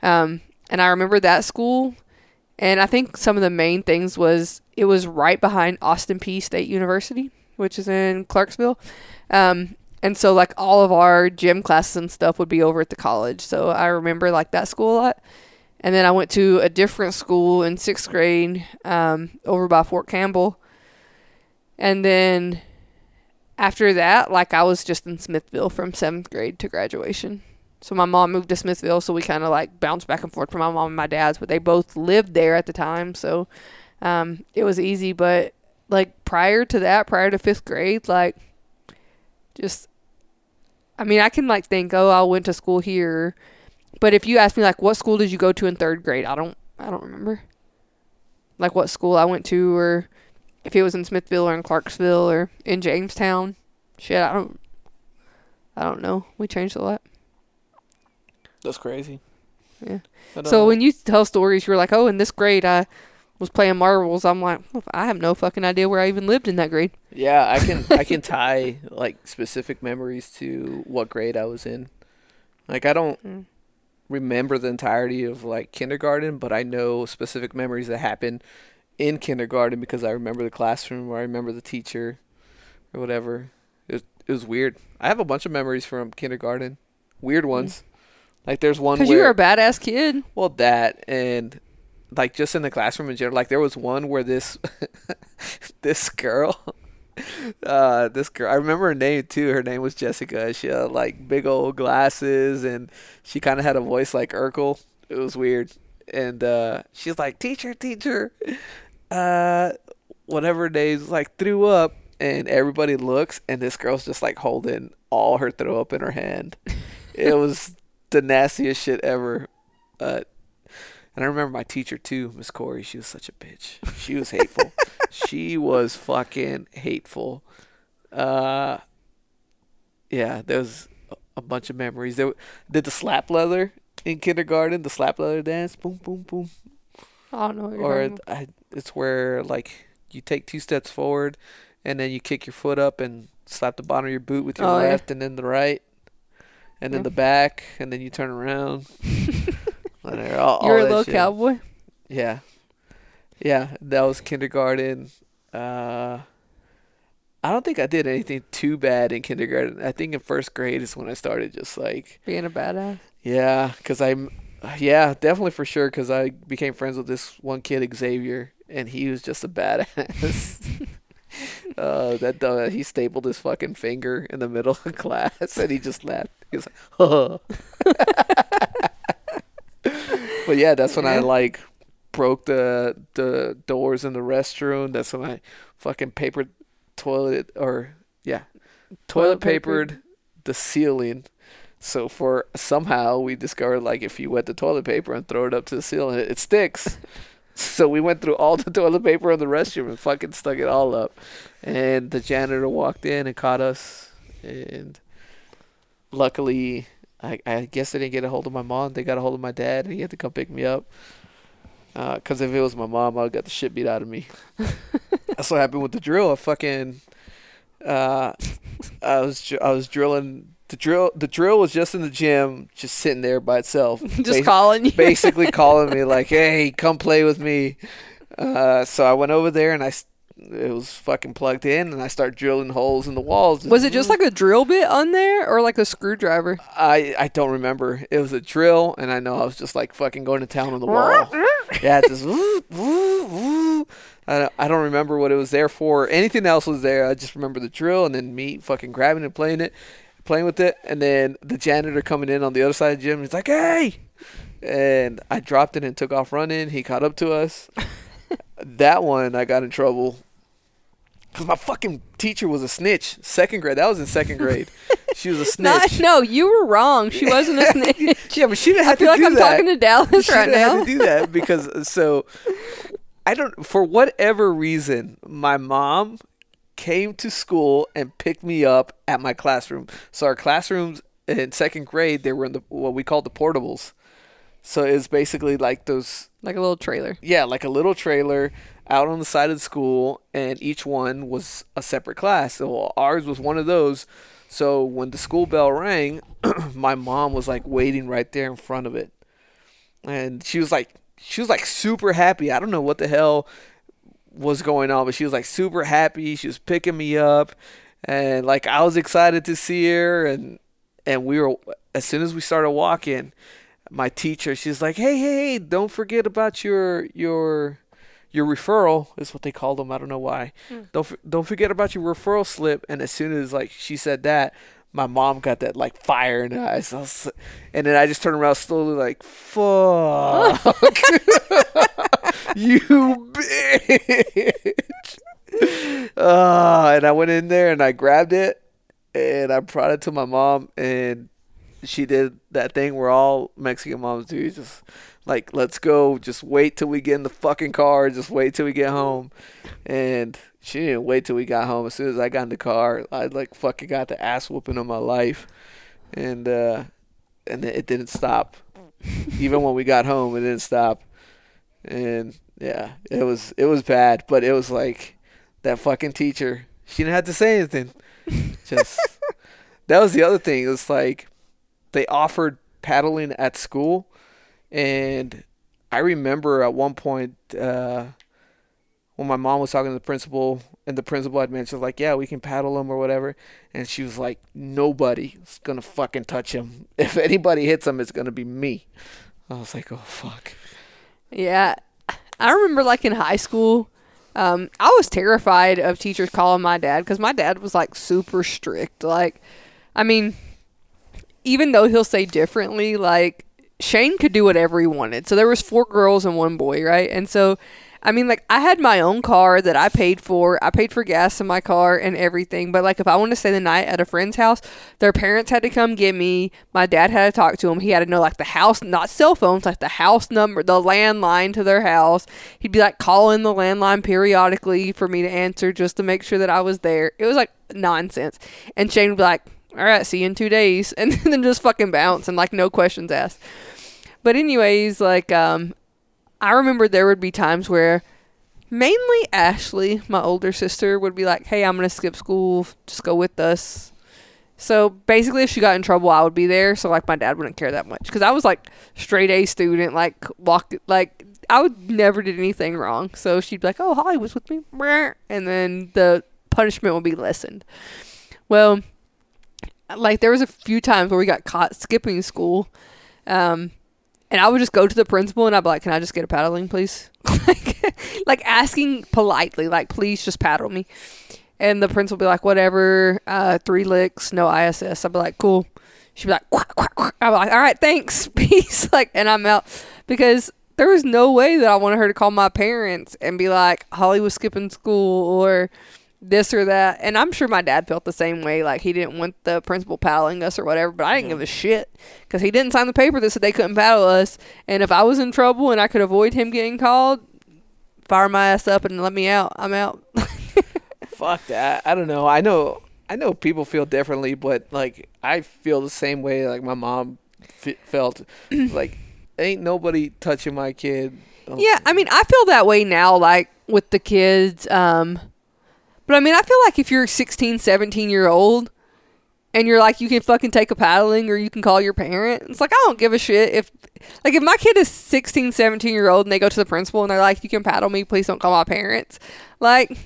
Um, and I remember that school, and I think some of the main things was it was right behind Austin Peay State University, which is in Clarksville. Um, and so like all of our gym classes and stuff would be over at the college. So I remember like that school a lot. And then I went to a different school in sixth grade um, over by Fort Campbell. And then after that, like I was just in Smithville from seventh grade to graduation. So my mom moved to Smithville, so we kind of like bounced back and forth from my mom and my dad's, but they both lived there at the time, so um, it was easy. But like prior to that, prior to fifth grade, like just, I mean, I can like think, oh, I went to school here, but if you ask me like, what school did you go to in third grade? I don't, I don't remember. Like what school I went to, or if it was in Smithville or in Clarksville or in Jamestown. Shit, I don't, I don't know. We changed a lot. That's crazy. Yeah. But, So when you tell stories, you're like, oh, in this grade I was playing marbles. I'm like, I have no fucking idea where I even lived in that grade. yeah, I can I can tie like specific memories to what grade I was in. Like I don't Mm. remember the entirety of like kindergarten, but I know specific memories that happened in kindergarten because I remember the classroom or I remember the teacher or whatever. It was, it was weird. I have a bunch of memories from kindergarten, weird ones. Like there's one Because where you were a badass kid. well, that and like just in the classroom in general. Like there was one where this this girl, uh, this girl. I remember her name too. Her name was Jessica. She had like big old glasses, and she kind of had a voice like Urkel. It was weird. And uh, she's like, "Teacher, teacher, uh, whatever name's like threw up." And everybody looks, and this girl's just like holding all her throw up in her hand. It was the nastiest shit ever. Uh, and I remember my teacher too, Miss Corey. She was such a bitch. She was hateful. she was fucking hateful. Uh, yeah, there was a- bunch of memories. There did the slap leather in kindergarten, the slap leather dance, boom, boom, boom. I don't know. Or. I, it's where like you take two steps forward, and then you kick your foot up and slap the bottom of your boot with your Oh, yeah. left, and then the right, and then Yeah. the back, and then you turn around. Whatever, all, all You're a little shit. cowboy. Yeah. Yeah, that was kindergarten. Uh I don't think I did anything too bad in kindergarten. I think in first grade is when I started just like, Being a badass. yeah, cuz I'm yeah, definitely for sure cuz I became friends with this one kid Xavier and he was just a badass. uh that uh, he stapled his fucking finger in the middle of class and he just laughed. He was like, "Huh." But yeah, that's when I like broke the the doors in the restroom. That's when I fucking papered toilet or yeah, toilet Toilet papered. papered the ceiling. So for somehow we discovered like if you wet the toilet paper and throw it up to the ceiling, it, it sticks. so we went through all the toilet paper in the restroom and fucking stuck it all up. And the janitor walked in and caught us. And luckily, I, I guess they didn't get a hold of my mom. They got a hold of my dad, and he had to come pick me up. Because if it was my mom, I would got the shit beat out of me. That's what happened with the drill. I fucking, uh, I was I was drilling the drill. The drill was just in the gym, just sitting there by itself, Just basi- calling you. basically calling me like, "Hey, come play with me." Uh, so I went over there and I, it was fucking plugged in, and I start drilling holes in the walls. Was it just like a drill bit on there or like a screwdriver? I I don't remember. It was a drill, and I know I was just like fucking going to town on the wall. yeah, just woo, woo, woo. I don't, I don't remember what it was there for. Anything else was there. I just remember the drill, and then me fucking grabbing and playing it, playing with it, and then the janitor coming in on the other side of the gym. He's like, "Hey!" And I dropped it and took off running. He caught up to us. that one I got in trouble. Cause my fucking teacher was a snitch. Second grade. That was in second grade. She was a snitch. Not, no, you were wrong. She wasn't a snitch. Yeah, but she didn't I have feel to like do I'm that. talking to Dallas she right didn't now. have to do that because so I don't for whatever reason my mom came to school and picked me up at my classroom. So our classrooms in second grade they were in the what we called the portables. So it's basically like those Like a little trailer. yeah, like a little trailer out on the side of the school, and each one was a separate class. So ours was one of those. So when the school bell rang, my mom was like waiting right there in front of it, and she was like, she was like super happy. I don't know what the hell was going on, but she was like super happy. She was picking me up, and like I was excited to see her, and and we were as soon as we started walking, my teacher, she's like, "Hey, hey, hey, don't forget about your your your referral." Is what they call them. I don't know why. Don't f- don't forget about your referral slip. And as soon as like she said that, my mom got that like fire in her eyes. I was- and then I just turned around slowly, like, "Fuck, you bitch." Uh, and I went in there and I grabbed it and I brought it to my mom and she did that thing where all Mexican moms do, just like let's go, just wait till we get in the fucking car, just wait till we get home. And she didn't wait till we got home. As soon as I got in the car, I like fucking got the ass whooping of my life. And uh and it didn't stop. Even when we got home, it didn't stop. And yeah, it was it was bad, but it was like that fucking teacher. She didn't have to say anything. Just that was the other thing. It was like they offered paddling at school, and I remember at one point uh, when my mom was talking to the principal, and the principal had mentioned like, "Yeah, we can paddle him or whatever," and she was like, "Nobody's gonna fucking touch him. If anybody hits him, it's gonna be me." I was like, "Oh fuck." Yeah. I remember like in high school, um, I was terrified of teachers calling my dad because my dad was like super strict. Like, I mean, even though he'll say differently, like Shane could do whatever he wanted. So there was four girls and one boy, right? And so I mean like I had my own car that I paid for. I paid for gas in my car and everything. But like if I wanted to stay the night at a friend's house, their parents had to come get me. My dad had to talk to him. He had to know like the house, not cell phones, like the house number, the landline to their house. He'd be like calling the landline periodically for me to answer just to make sure that I was there. It was like nonsense. And Shane would be like, all right, see you in two days. And then just fucking bounce and like no questions asked. But anyways, like um I remember there would be times where mainly Ashley, my older sister, would be like, Hey, I'm gonna skip school, just go with us. So basically if she got in trouble I would be there, so like my dad wouldn't care that much. Because I was like straight A student, like walk like I would never did anything wrong. So she'd be like, Oh, Holly was with me and then the punishment would be lessened. Well, like there was a few times where we got caught skipping school um and i would just go to the principal and i'd be like can i just get a paddling please? Like, like asking politely like please just paddle me. And the principal would be like whatever uh three licks no iss i'd be like cool. She'd be like quack, quack, quack. be like all right thanks peace. Like and i'm out. Because there was no way that i wanted her to call my parents and be like holly was skipping school or this or that. And I'm sure my dad felt the same way. Like he didn't want the principal paddling us or whatever, but I didn't give a shit because he didn't sign the paper that said they couldn't paddle us. And if I was in trouble and I could avoid him getting called, fire my ass up and let me out. I'm out. Fuck that. I don't know. I know. I know people feel differently, but like I feel the same way. Like my mom f- felt. like ain't nobody touching my kid. Yeah, I mean, I feel that way now, like with the kids. Um, but I mean, I feel like if you're 16, 17 year old and you're like, you can fucking take a paddling or you can call your parent, it's like, I don't give a shit. If, like, if my kid is 16, 17 year old and they go to the principal and they're like, you can paddle me, please don't call my parents. Like,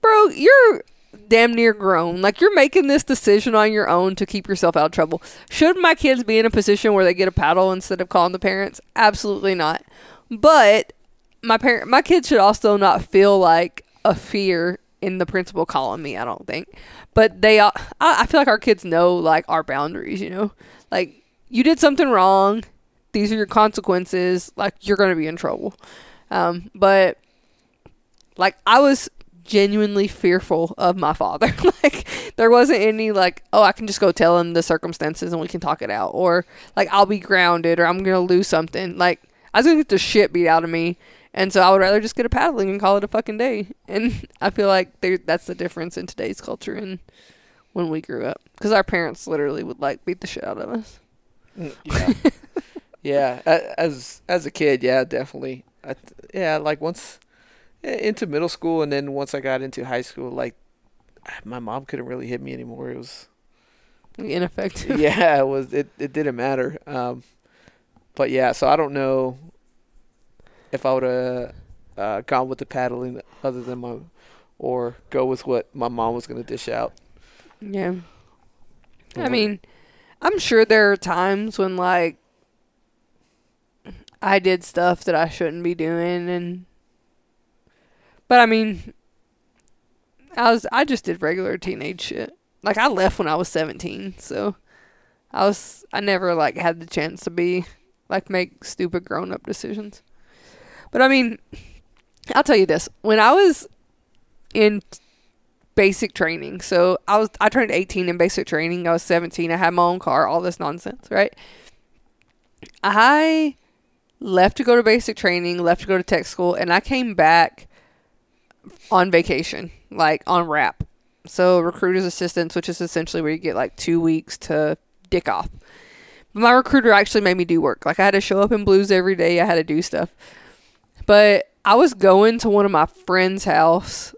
bro, you're damn near grown. Like, you're making this decision on your own to keep yourself out of trouble. Should my kids be in a position where they get a paddle instead of calling the parents? Absolutely not. But my parent, my kids should also not feel like a fear in the principal calling me. I don't think, but they, all- I, I feel like our kids know like our boundaries. You know, like you did something wrong. These are your consequences. Like you're gonna be in trouble. Um, but like I was genuinely fearful of my father. like there wasn't any like, oh, I can just go tell him the circumstances and we can talk it out, or like I'll be grounded or I'm gonna lose something. Like I was gonna get the shit beat out of me, and so I would rather just get a paddling and call it a fucking day. And I feel like there that's the difference in today's culture and when we grew up, because our parents literally would like beat the shit out of us. Mm, Yeah. yeah. As as a kid, yeah, definitely. I, th- yeah, like once eh, into middle school, and then once I got into high school, like my mom couldn't really hit me anymore. It was Ineffective. yeah, it was it, it didn't matter. Um, but yeah, so I don't know if I would have uh, gone with the paddling other than my, or go with what my mom was gonna dish out. Yeah. I mean, I'm sure there are times when like I did stuff that I shouldn't be doing and but I mean I was I just did regular teenage shit. Like I left when I was 17, so I was I never like had the chance to be like make stupid grown-up decisions. But I mean, I'll tell you this. When I was in basic training. So I was I turned 18 in basic training. I was 17. I had my own car, all this nonsense, right? I left to go to basic training, left to go to tech school, and I came back on vacation, like on RAP. So recruiter's assistance, which is essentially where you get like 2 weeks to dick off. My recruiter actually made me do work. Like I had to show up in blues every day. I had to do stuff. But I was going to one of my friend's house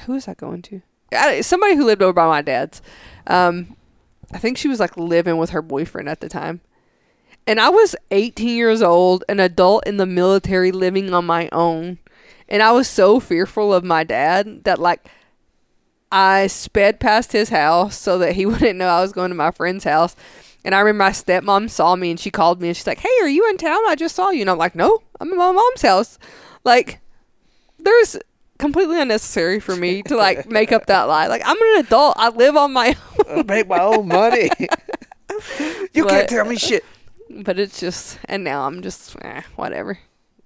who was I going to? I, somebody who lived over by my dad's. Um, I think she was like living with her boyfriend at the time. And I was 18 years old, an adult in the military living on my own. And I was so fearful of my dad that like I sped past his house so that he wouldn't know I was going to my friend's house. And I remember my stepmom saw me and she called me and she's like, Hey, are you in town? I just saw you. And I'm like, No, I'm at my mom's house. Like, there's completely unnecessary for me to like make up that lie. Like, I'm an adult. I live on my own. I make my own money. you But- can't tell me shit. But it's just, and now I'm just, eh, whatever.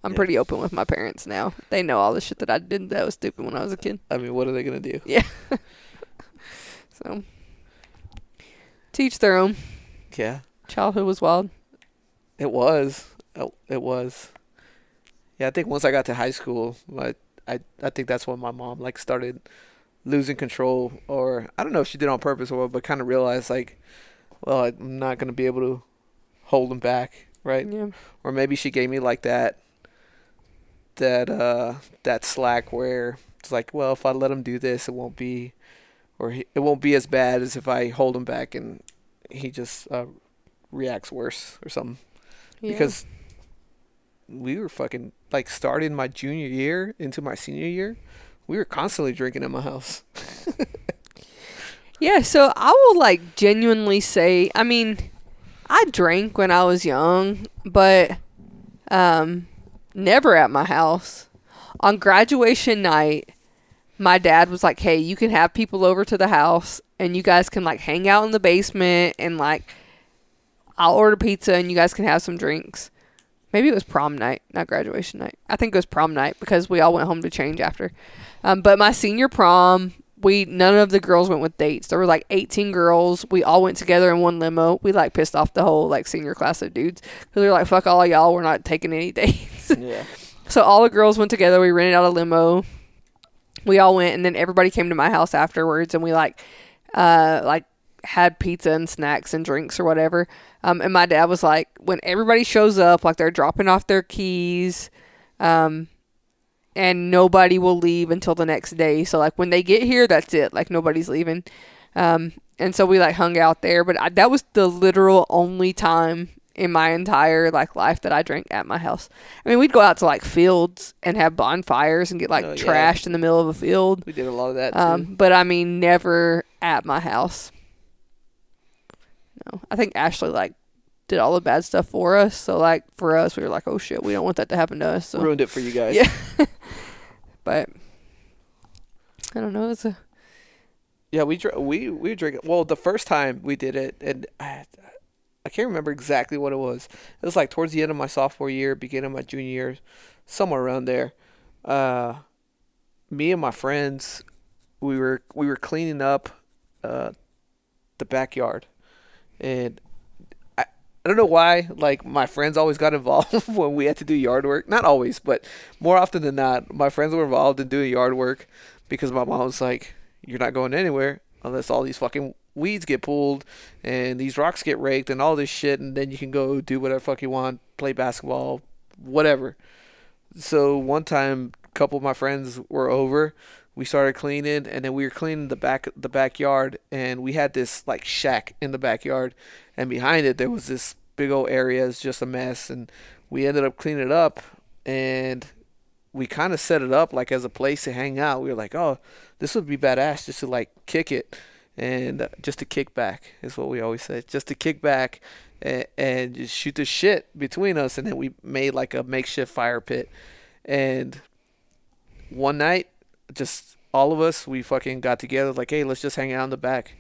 I'm Yeah. pretty open with my parents now. They know all the shit that I did that was stupid when I was a kid. I mean, what are they gonna do? Yeah. so, teach their own. Yeah, Childhood was wild. it was. It was. Yeah, I think once I got to high school, I I I think that's when my mom like started losing control, or I don't know if she did on purpose or what, but kind of realized like, well, I'm not gonna be able to hold him back, right? Yeah. or maybe she gave me like that that uh that slack where it's like well if i let him do this it won't be or he, it won't be as bad as if i hold him back and he just uh reacts worse or something yeah. because we were fucking like starting my junior year into my senior year we were constantly drinking at my house Yeah, so I will like genuinely say, I mean, I drank when I was young, but um never at my house. On graduation night, my dad was like, "Hey, you can have people over to the house and you guys can like hang out in the basement and like I'll order pizza and you guys can have some drinks." Maybe it was prom night, not graduation night. I think it was prom night because we all went home to change after. Um, but my senior prom, we none of the girls went with dates. There were like 18 girls. We all went together in one limo. We like pissed off the whole like senior class of dudes because they're like, "Fuck all y'all, we're not taking any dates." yeah so all the girls went together. We rented out a limo. We all went, and then everybody came to my house afterwards, and we like, uh, like had pizza and snacks and drinks or whatever. Um, and my dad was like, when everybody shows up, like they're dropping off their keys, um, and nobody will leave until the next day. So like when they get here, that's it. Like nobody's leaving. Um, and so we like hung out there. But I, that was the literal only time in my entire like life that I drank at my house. I mean, we'd go out to like fields and have bonfires and get like Oh, yeah. trashed in the middle of a field. We did a lot of that too. Um, but I mean, never at my house. No, I think Ashley like did all the bad stuff for us. So like for us, we were like, oh shit, we don't want that to happen to us. So, Ruined it for you guys. Yeah. but I don't know. It's a Yeah, we dr- we we drink it. Well, the first time we did it, and I, I can't remember exactly what it was. It was like towards the end of my sophomore year, beginning of my junior year, somewhere around there. Uh, me and my friends, we were we were cleaning up, uh, the backyard, and I I don't know why. Like my friends always got involved when we had to do yard work. Not always, but more often than not, my friends were involved in doing yard work because my mom was like, "You're not going anywhere unless all these fucking weeds get pulled and these rocks get raked and all this shit, and then you can go do whatever fuck you want, play basketball, whatever." So one time, a couple of my friends were over. We started cleaning, and then we were cleaning the back the backyard, and we had this like shack in the backyard, and behind it there was this big old area. It's just a mess, and we ended up cleaning it up, and we kind of set it up like as a place to hang out. We were like, oh, this would be badass just to like kick it, and uh, just to kick back is what we always say, just to kick back and, and just shoot the shit between us, and then we made like a makeshift fire pit, and one night, just all of us, we fucking got together like, hey, let's just hang out in the back,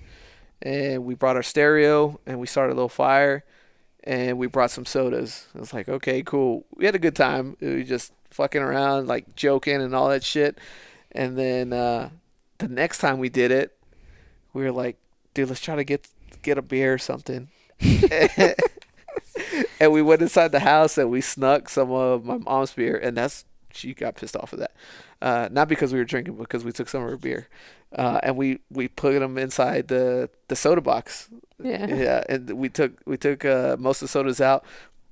and we brought our stereo and we started a little fire. And we brought some sodas. It was like, okay, cool. We had a good time. We were just fucking around, like joking and all that shit. And then uh, the next time we did it, we were like, dude, let's try to get get a beer or something. and we went inside the house and we snuck some of my mom's beer, and that's she got pissed off of that. Uh, not because we were drinking, but because we took some of her beer, uh, and we we put them inside the the soda box. yeah. Yeah, and we took we took uh, most of the sodas out,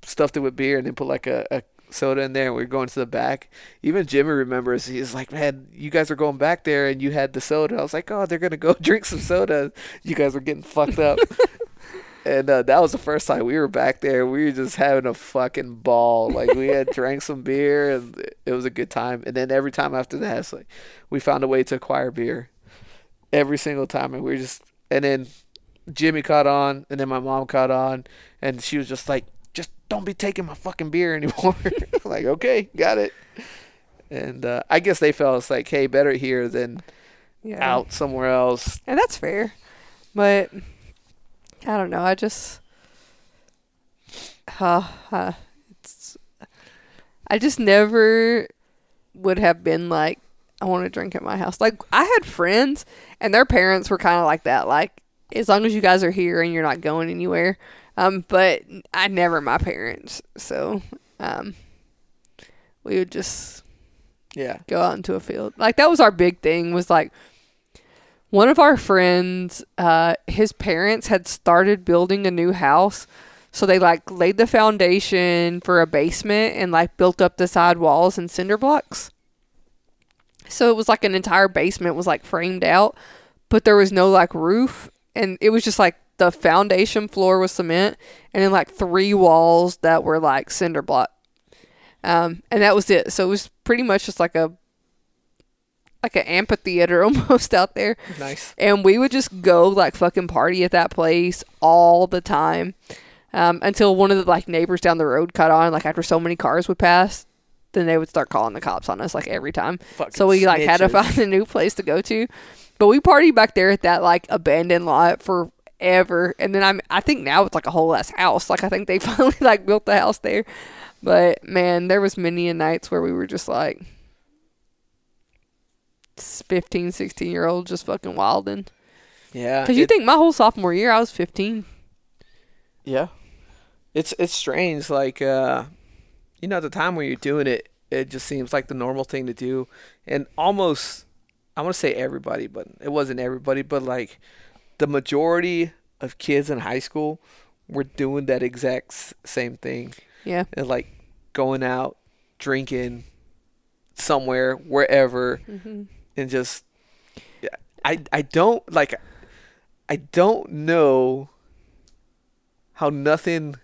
stuffed it with beer, and then put like a, a soda in there. And we are going to the back. Even Jimmy remembers. He's like, "Man, you guys are going back there, and you had the soda." I was like, "Oh, they're gonna go drink some soda." You guys were getting fucked up. And uh, that was the first time we were back there. We were just having a fucking ball. Like we had drank some beer, and it was a good time. And then every time after that, it's like we found a way to acquire beer. Every single time, and we were just. And then Jimmy caught on, and then my mom caught on, and she was just like, "Just don't be taking my fucking beer anymore." like, okay, got it. And uh, I guess they felt it's like, hey, better here than Yeah. out somewhere else. And that's fair. But I don't know. I just uh, uh, it's I just never would have been like I want to drink at my house. Like I had friends and their parents were kind of like that like as long as you guys are here and you're not going anywhere. Um but I never my parents. So um we would just Yeah, go out into a field. Like that was our big thing was like one of our friends, uh, his parents had started building a new house. So they like laid the foundation for a basement and like built up the side walls and cinder blocks. So it was like an entire basement was like framed out, but there was no like roof and it was just like the foundation floor was cement and then like three walls that were like cinder block. Um, and that was it. So it was pretty much just like a like an amphitheater almost out there. nice. And we would just go like fucking party at that place all the time. Um, until one of the like neighbors down the road caught on, like after so many cars would pass, then they would start calling the cops on us like every time. Fucking So we like had to find a new place to go to. But we partied back there at that like abandoned lot forever. And then I'm I think now it's like a whole ass house. Like I think they finally like built the house there. But man, there was many a nights where we were just like 15, 16 year old just fucking wilding. Yeah, Because you think my whole sophomore year I was 15. Yeah. It's it's strange, like uh you know, at the time when you're doing it, it just seems like the normal thing to do. And almost I wanna say everybody, but it wasn't everybody, but like the majority of kids in high school were doing that exact same thing Yeah. and like going out drinking somewhere wherever hmm and just I I don't like I don't know how nothing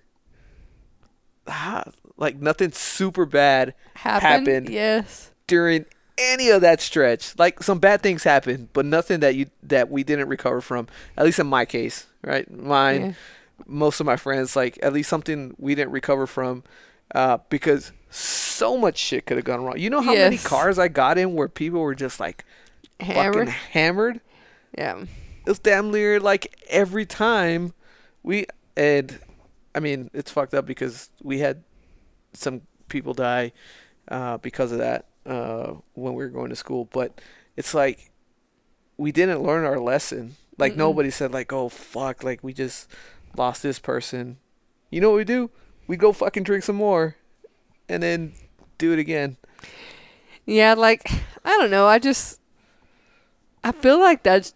like nothing super bad Happened. Happened. Yes. during any of that stretch. Like some bad things happened, but nothing that you that we didn't recover from. At least in my case, right? Mine, Yeah. most of my friends, like at least something we didn't recover from, uh, because so much shit could have gone wrong. You know how many cars I got in where people were just like Hammered. fucking hammered. Yeah. It was damn near like every time we and I mean it's fucked up because we had some people die uh, because of that uh, when we were going to school, but it's like we didn't learn our lesson. Like Mm-mm. nobody said like, "Oh fuck!" Like we just lost this person. You know what we do? We go fucking drink some more, and then do it again. Yeah, like I don't know. I just I feel like that's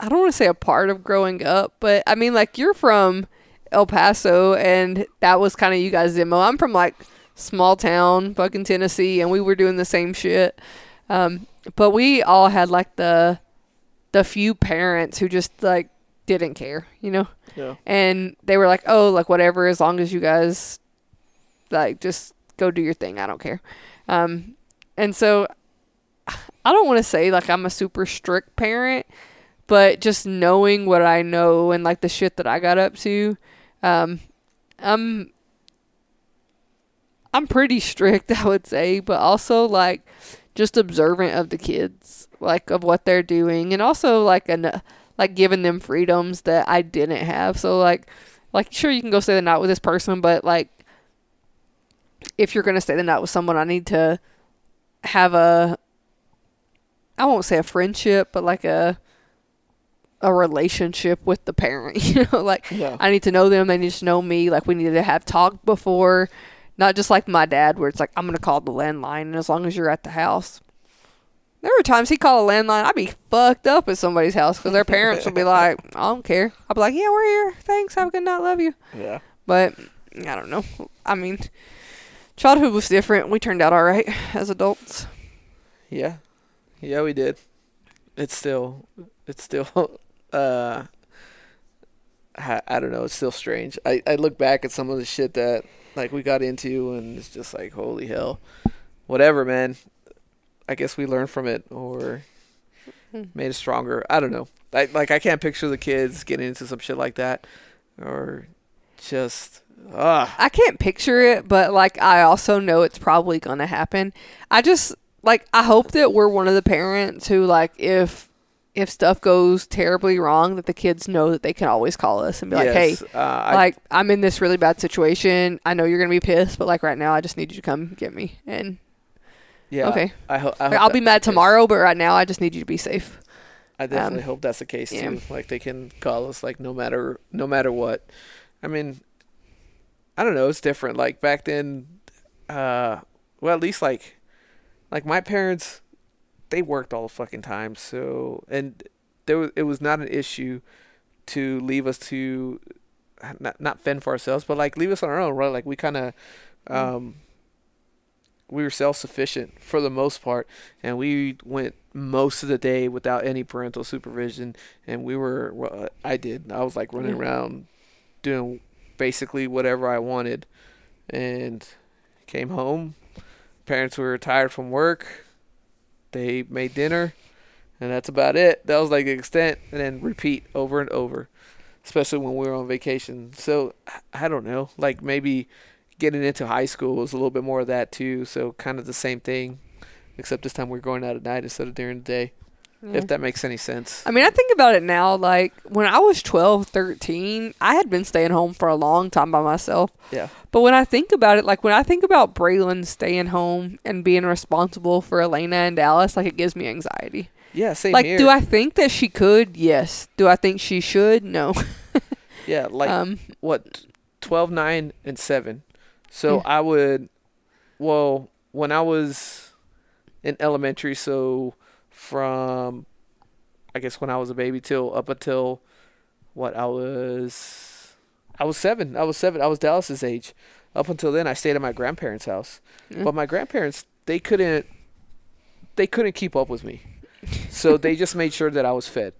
I don't want to say a part of growing up, but I mean like you're from El Paso and that was kind of you guys' demo. I'm from like small town, fucking Tennessee, and we were doing the same shit. Um, but we all had like the the few parents who just like didn't care, you know? Yeah. and they were like, "Oh, like whatever, as long as you guys like just go do your thing, I don't care." Um, and so I don't want to say like I'm a super strict parent, but just knowing what I know and like the shit that I got up to, um, I'm I'm pretty strict, I would say, but also like just observant of the kids, like of what they're doing, and also like an like giving them freedoms that I didn't have. So like like sure you can go stay the night with this person, but like if you're gonna stay the night with someone, I need to have a I won't say a friendship, but like a a relationship with the parent. You know, like Yeah. I need to know them. They need to know me. Like we need to have talked before, not just like my dad, where it's like I'm gonna call the landline, and as long as you're at the house. There were times he called a landline. I'd be fucked up at somebody's house because their parents would be like, "I don't care." I'd be like, "Yeah, we're here. Thanks. Have a good night. Love you." Yeah. But I don't know. I mean, childhood was different. We turned out all right as adults. Yeah, yeah, we did. It's still, it's still, uh, I, I don't know. It's still strange. I I look back at some of the shit that like we got into, and it's just like holy hell. Whatever, man. I guess we learned from it or made us stronger. I don't know. Like like I can't picture the kids getting into some shit like that, or just ah. I can't picture it, but like I also know it's probably going to happen. I just like I hope that we're one of the parents who like if if stuff goes terribly wrong that the kids know that they can always call us and be like, "Hey, uh, like I'm in this really bad situation. I know you're going to be pissed, but like right now I just need you to come get me." And yeah. okay. I, ho- I like, hope I'll be mad tomorrow, but right now I just need you to be safe. I definitely Um, hope that's the case yeah. too. Like they can call us like no matter no matter what. I mean, I don't know. It's different. Like back then, uh, well, at least like, like my parents, they worked all the fucking time. So and there was it was not an issue to leave us to not not fend for ourselves, but like leave us on our own. Right? Like we kind of, um, we were self sufficient for the most part, and we went most of the day without any parental supervision. And we were, well, I did. I was like running Yeah. around doing basically whatever I wanted, and came home. Parents were tired from work. They made dinner, and that's about it. That was like the extent, and then repeat over and over, especially when we were on vacation. So I- don't know, like maybe getting into high school was a little bit more of that too. So kind of the same thing, except this time we're going out at night instead of during the day. Yeah. If that makes any sense. I mean, I think about it now. Like when I was 12, 13, I had been staying home for a long time by myself. Yeah. But when I think about it, like when I think about Braylon staying home and being responsible for Elena and Dallas, like it gives me anxiety. Yeah. Same like, here. do I think that she could? Yes. Do I think she should? No. Yeah. Like um, what 12 9 and 7 so Yeah. i would well when i was in elementary so from i guess when i was a baby till up until what I was, I was seven. I was seven. I was Dallas's age. Up until then, I stayed at my grandparents' house. Yeah. But my grandparents, they couldn't, they couldn't keep up with me, so they just made sure that I was fed.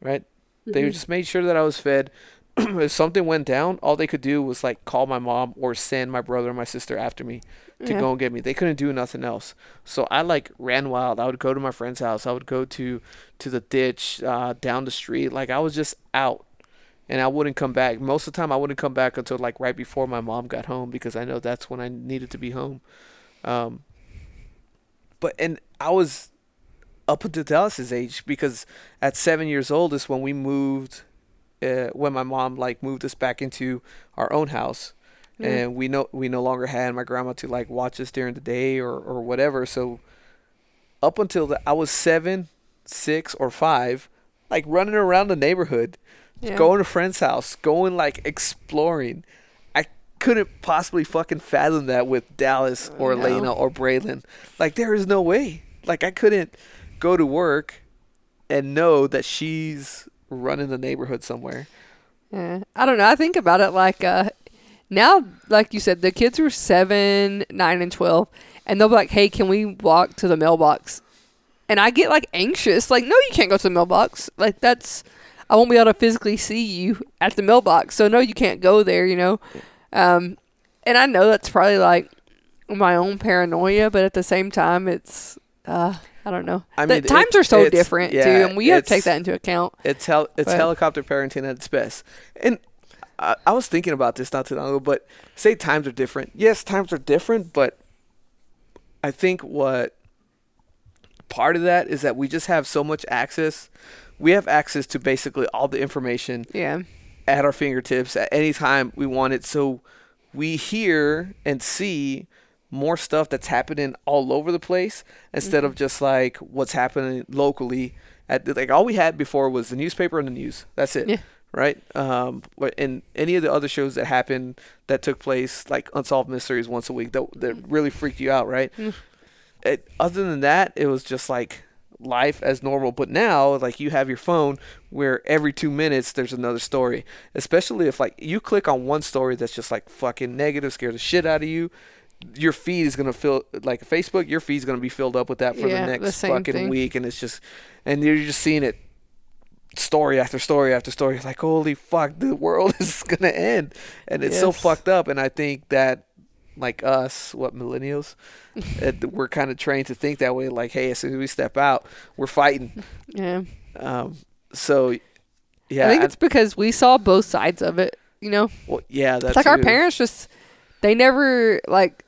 Right? They mm-hmm. just made sure that I was fed. if something went down, all they could do was like call my mom or send my brother and my sister after me to Yeah. go and get me. They couldn't do nothing else. So I like ran wild. I would go to my friend's house. I would go to to the ditch uh, down the street. Like I was just out, and I wouldn't come back. Most of the time, I wouldn't come back until like right before my mom got home because I know that's when I needed to be home. Um, but and I was up until Dallas's age because at seven years old is when we moved. Uh, when my mom like moved us back into our own house, Yeah. and we no we no longer had my grandma to like watch us during the day or or whatever. So up until the, I was seven, six or five, like running around the neighborhood, Yeah. going to friends' house, going like exploring. I couldn't possibly fucking fathom that with Dallas or No. Lena or Braylon. Like there is no way. Like I couldn't go to work and know that she's running the neighborhood somewhere. Yeah. I don't know. I think about it like uh now like you said, the kids are seven, nine and twelve and they'll be like, Hey, can we walk to the mailbox? And I get like anxious, like, no, you can't go to the mailbox. Like that's I won't be able to physically see you at the mailbox. So no, you can't go there, you know? Um and I know that's probably like my own paranoia, but at the same time it's uh I don't know. I the mean, times are so different yeah, too, and we have to take that into account. It's hel- it's But- helicopter parenting at its best. And I, I was thinking about this not too long ago, but say times are different. Yes, times are different, but I think what part of that is that we just have so much access. We have access to basically all the information Yeah. at our fingertips at any time we want it. So we hear and see more stuff that's happening all over the place instead Mm-hmm. of just like what's happening locally. At like all we had before was the newspaper and the news. That's it. Yeah. Right. Um. but- And any of the other shows that happened that took place, like Unsolved Mysteries once a week, that that really freaked you out, right? Mm. It, other than that, it was just like life as normal. But now, like you have your phone where every two minutes there's another story. Especially if like you click on one story that's just like fucking negative, scare the shit out of you. Your feed is gonna fill like Facebook. Your feed's gonna be filled up with that for Yeah, the the next same fucking thing. week, and it's just, and you're just seeing it story after story after story. Like holy fuck, the world is gonna end, and it's so fucked up. And I think that like us, what millennials, it, we're kind of trained to think that way. Like, hey, as soon as we step out, we're fighting. Yeah. Um, so, yeah, I think I- it's because we saw both sides of it. You know, well, yeah, that's it's like our parents just they never like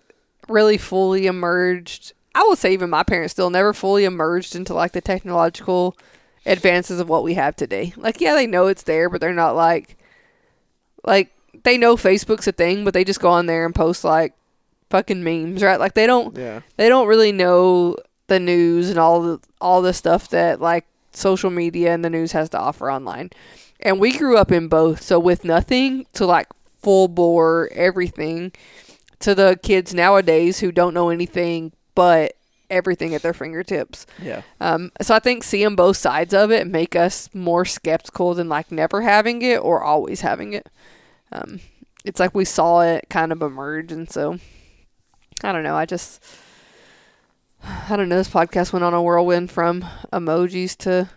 really fully emerged. I would say even my parents still never fully emerged into like the technological advances of what we have today. Like, yeah, they know it's there, but they're not like like they know Facebook's a thing, but they just go on there and post like fucking memes, right? Like they don't Yeah, they don't really know the news and all the all the stuff that like social media and the news has to offer online. And we grew up in both, so with nothing to like full bore everything to the kids nowadays who don't know anything but everything at their fingertips. yeah, Um, so I think seeing both sides of it make us more skeptical than like never having it or always having it. Um, it's like we saw it kind of emerge, and so I don't know. I just I don't know. This podcast went on a whirlwind from emojis to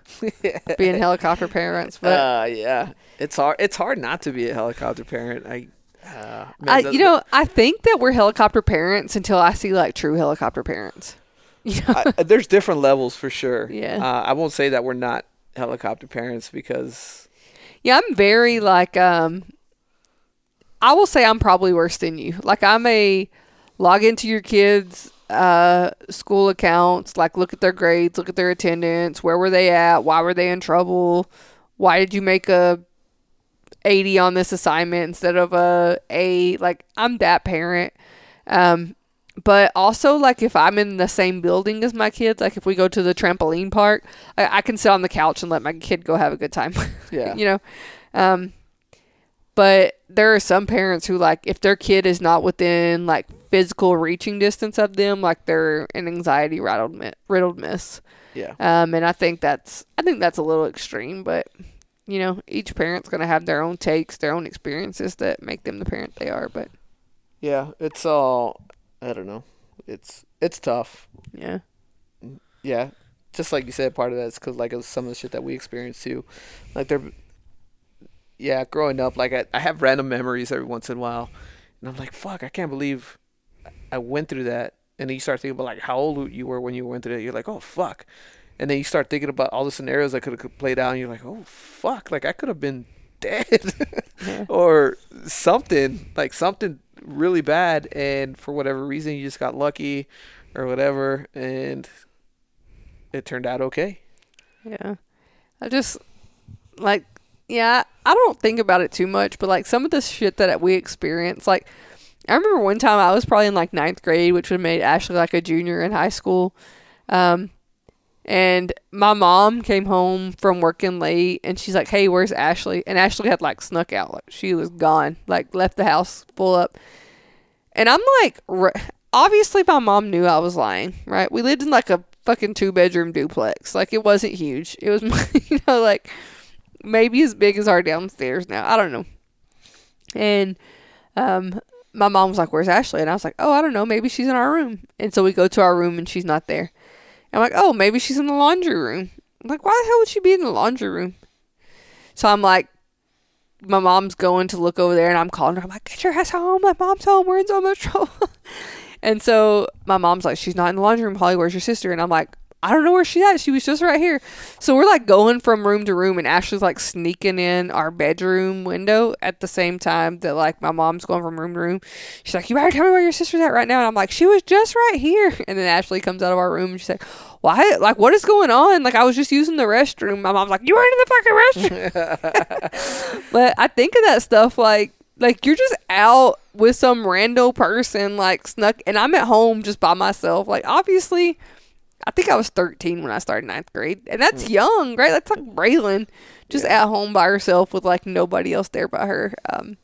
being helicopter parents, but uh, yeah. It's hard. It's hard not to be a helicopter parent. I, uh, man, I, you know, I think that we're helicopter parents until I see like true helicopter parents. I, there's different levels for sure. Yeah. Uh, I won't say that we're not helicopter parents because Yeah, I'm very like um I will say I'm probably worse than you. Like I'm a log into your kids uh school accounts, like look at their grades, look at their attendance, where were they at, why were they in trouble? Why did you make a 80 on this assignment instead of a A? Like I'm that parent. Um but also like if I'm in the same building as my kids, like if we go to the trampoline park, I, I can sit on the couch and let my kid go have a good time. Yeah. you know. Um but there are some parents who like if their kid is not within like physical reaching distance of them, like they're an anxiety riddled mi- riddled miss. yeah. Um and I think that's I think that's a little extreme, but you know, each parent's gonna have their own takes, their own experiences that make them the parent they are. But Yeah, it's all I don't know. It's it's tough. yeah, Yeah, just like you said, part of that is because like of some of the shit that we experienced too. Like they're, yeah, growing up, like I, I have random memories every once in a while, and I'm like, fuck, I can't believe I went through that. And then you start thinking about like how old you were when you went through that. You're like, oh fuck, and then you start thinking about all the scenarios that could have played out, and you're like, oh fuck, like I could have been dead yeah, or something like something really bad, and for whatever reason you just got lucky or whatever, and it turned out okay. yeah. I just like, yeah, I don't think about it too much, but like some of the shit that we experience, like. I remember one time I was probably in like ninth grade, which would have made Ashley like a junior in high school. Um, and my mom came home from working late and she's like, Hey, where's Ashley? And Ashley had like snuck out. Like she was gone, like left the house full up. And I'm like, obviously my mom knew I was lying, right? We lived in like a fucking two bedroom duplex. Like it wasn't huge. It was, you know, like maybe as big as our downstairs now. I don't know. And, um, my mom was like, Where's Ashley? And I was like, Oh, I don't know. Maybe she's in our room. And so we go to our room and she's not there. I'm like, oh, maybe she's in the laundry room. I'm like, why the hell would she be in the laundry room? So I'm like, my mom's going to look over there, and I'm calling her. I'm like, get your ass home. My mom's home. We're in so much trouble. and so my mom's like, she's not in the laundry room. Holly, where's your sister? And I'm like, I don't know where she's at. She was just right here. So we're like going from room to room, and Ashley's like sneaking in our bedroom window at the same time that like my mom's going from room to room. She's like, You better tell me where your sister's at right now. And I'm like, She was just right here. And then Ashley comes out of our room and she's like, Why? Like, what is going on? Like, I was just using the restroom. My mom's like, You weren't in the fucking restroom. but I think of that stuff like, like you're just out with some rando person like snuck and I'm at home just by myself. Like obviously I think I was 13 when I started ninth grade, and that's young, right? That's like Braylon, just Yeah. at home by herself with like nobody else there but her. Um,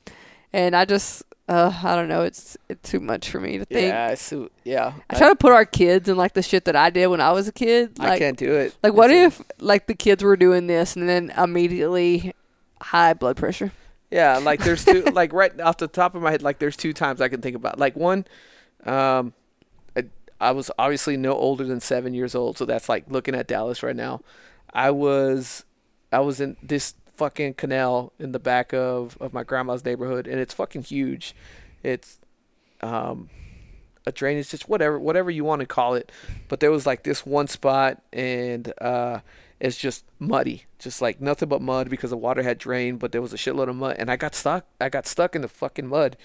and I just, uh, I don't know, it's it's too much for me to think. Yeah, I. Yeah, I try to put our kids in like the shit that I did when I was a kid. Like, I can't do it. like what It's if like the kids were doing this and then immediately high blood pressure? Yeah, like there's two. like right off the top of my head, like there's two times I can think about. Like one, um, I, was obviously no older than seven years old, so that's like looking at Dallas right now. I was, I was in this fucking canal in the back of of my grandma's neighborhood, and it's fucking huge. It's, um, a drainage just whatever, whatever you want to call it. But there was like this one spot, and uh, it's just muddy, just like nothing but mud because the water had drained, but there was a shitload of mud, and I got stuck. I got stuck in the fucking mud.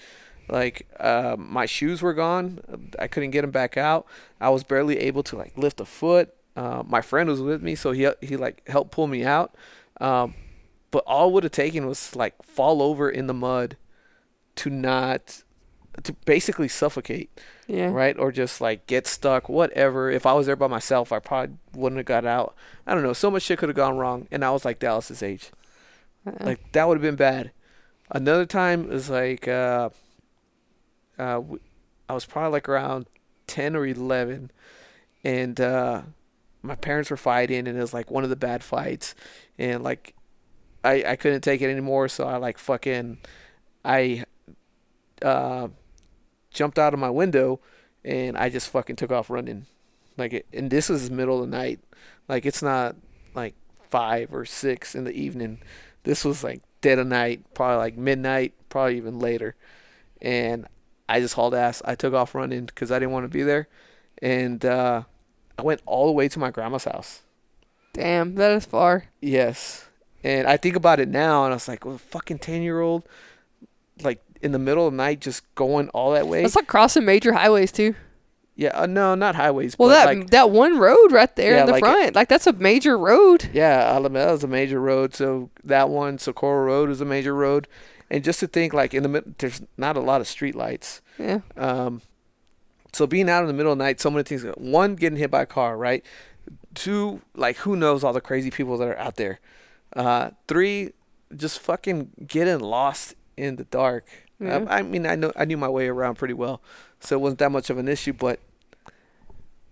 Like uh, my shoes were gone. I couldn't get them back out. I was barely able to like lift a foot. Uh, my friend was with me, so he he like helped pull me out. Um, but all it would have taken was like fall over in the mud to not to basically suffocate Yeah. right? Or just like get stuck, whatever. If I was there by myself, I probably wouldn't have got out. I don't know. So much shit could have gone wrong, and I was like Dallas's age. Uh-uh. Like that would have been bad. Another time is like uh, uh, I was probably like around ten or eleven, and uh, my parents were fighting, and it was like one of the bad fights, and like I I couldn't take it anymore, so I like fucking I uh jumped out of my window and I just fucking took off running. Like it, and this was middle of the night. Like it's not like five or six in the evening. This was like dead of night, probably like midnight, probably even later. And I just hauled ass. I took off running because I didn't want to be there, and uh, I went all the way to my grandma's house. Damn, that is far. Yes. And I think about it now, and I was like, well, fucking 10 year old, like in the middle of the night, just going all that way. That's like crossing major highways too. yeah, uh, no, not highways. Well, but that like, that one road right there Yeah, in the like- front, like that's a major road. yeah, Alameda is a major road. So that one, Socorro Road is a major road. And just to think, like, in the mid, there's not a lot of street lights. Yeah. Um, so being out in the middle of the night, so many things. One, getting hit by a car, right? Two, like who knows all the crazy people that are out there. Uh, three, just fucking getting lost in the dark. Yeah. Um, I mean, I know I knew my way around pretty well, so it wasn't that much of an issue. But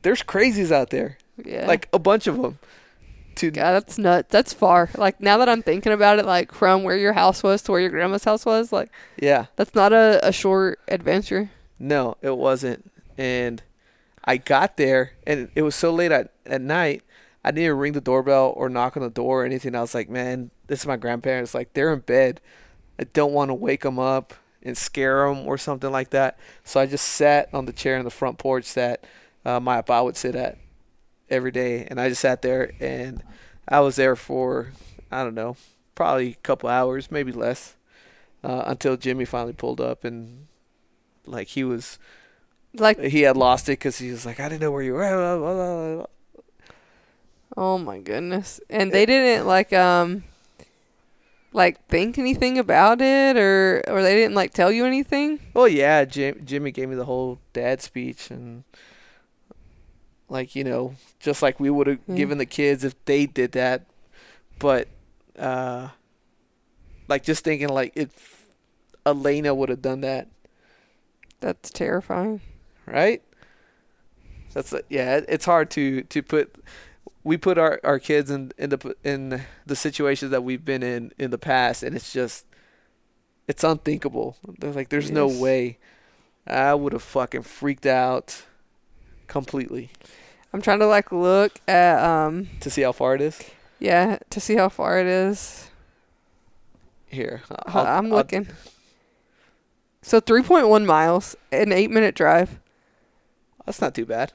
there's crazies out there, Yeah. like a bunch of them. To God, that's nuts. That's far. Like now that I'm thinking about it, like from where your house was to where your grandma's house was, like yeah. that's not a, a short adventure. No, it wasn't. And I got there, and it was so late at, at night. I didn't even ring the doorbell or knock on the door or anything. I was like, man, this is my grandparents. Like, they're in bed. I don't want to wake them up and scare them or something like that. So I just sat on the chair in the front porch that uh, my pa would sit at every day. And I just sat there, and I was there for, I don't know, probably a couple hours, maybe less, uh, until Jimmy finally pulled up and, like, he was Like, he had lost it because he was like, I didn't know where you were. oh my goodness. And they didn't like um like think anything about it or or they didn't like tell you anything? Well, yeah, Jim, Jimmy gave me the whole dad speech and like you know, just like we would have Mm. given the kids if they did that, but uh, like just thinking like if Elena would have done that, That's terrifying. right? That's a, yeah. It's hard to to put. We put our, our kids in in the in the situations that we've been in in the past, and it's just it's unthinkable. They're like, there's no way. I would have fucking freaked out completely I'm trying to like look at um to see how far it is. yeah, to see how far it is. Here, I'll- I'm I'll- looking. So 3.1 miles, an 8 minute drive. That's not too bad.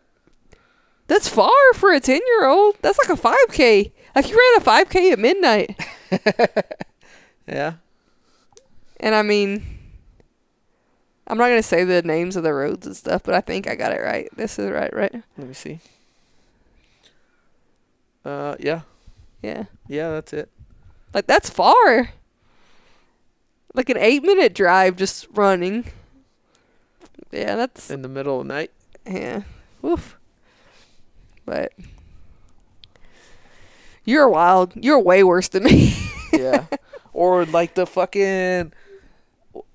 That's far for a 10 year old. That's like a 5K. Like you ran a 5K at midnight. Yeah, And I mean, I'm not going to say the names of the roads and stuff, but I think I got it right. This is right, right? let me see. Uh, yeah, Yeah. yeah, that's it. Like that's far. Like an 8 minute drive just running. Yeah, that's In the middle of the night. Yeah. Woof. But you're wild. You're way worse than me. yeah. Or like the fucking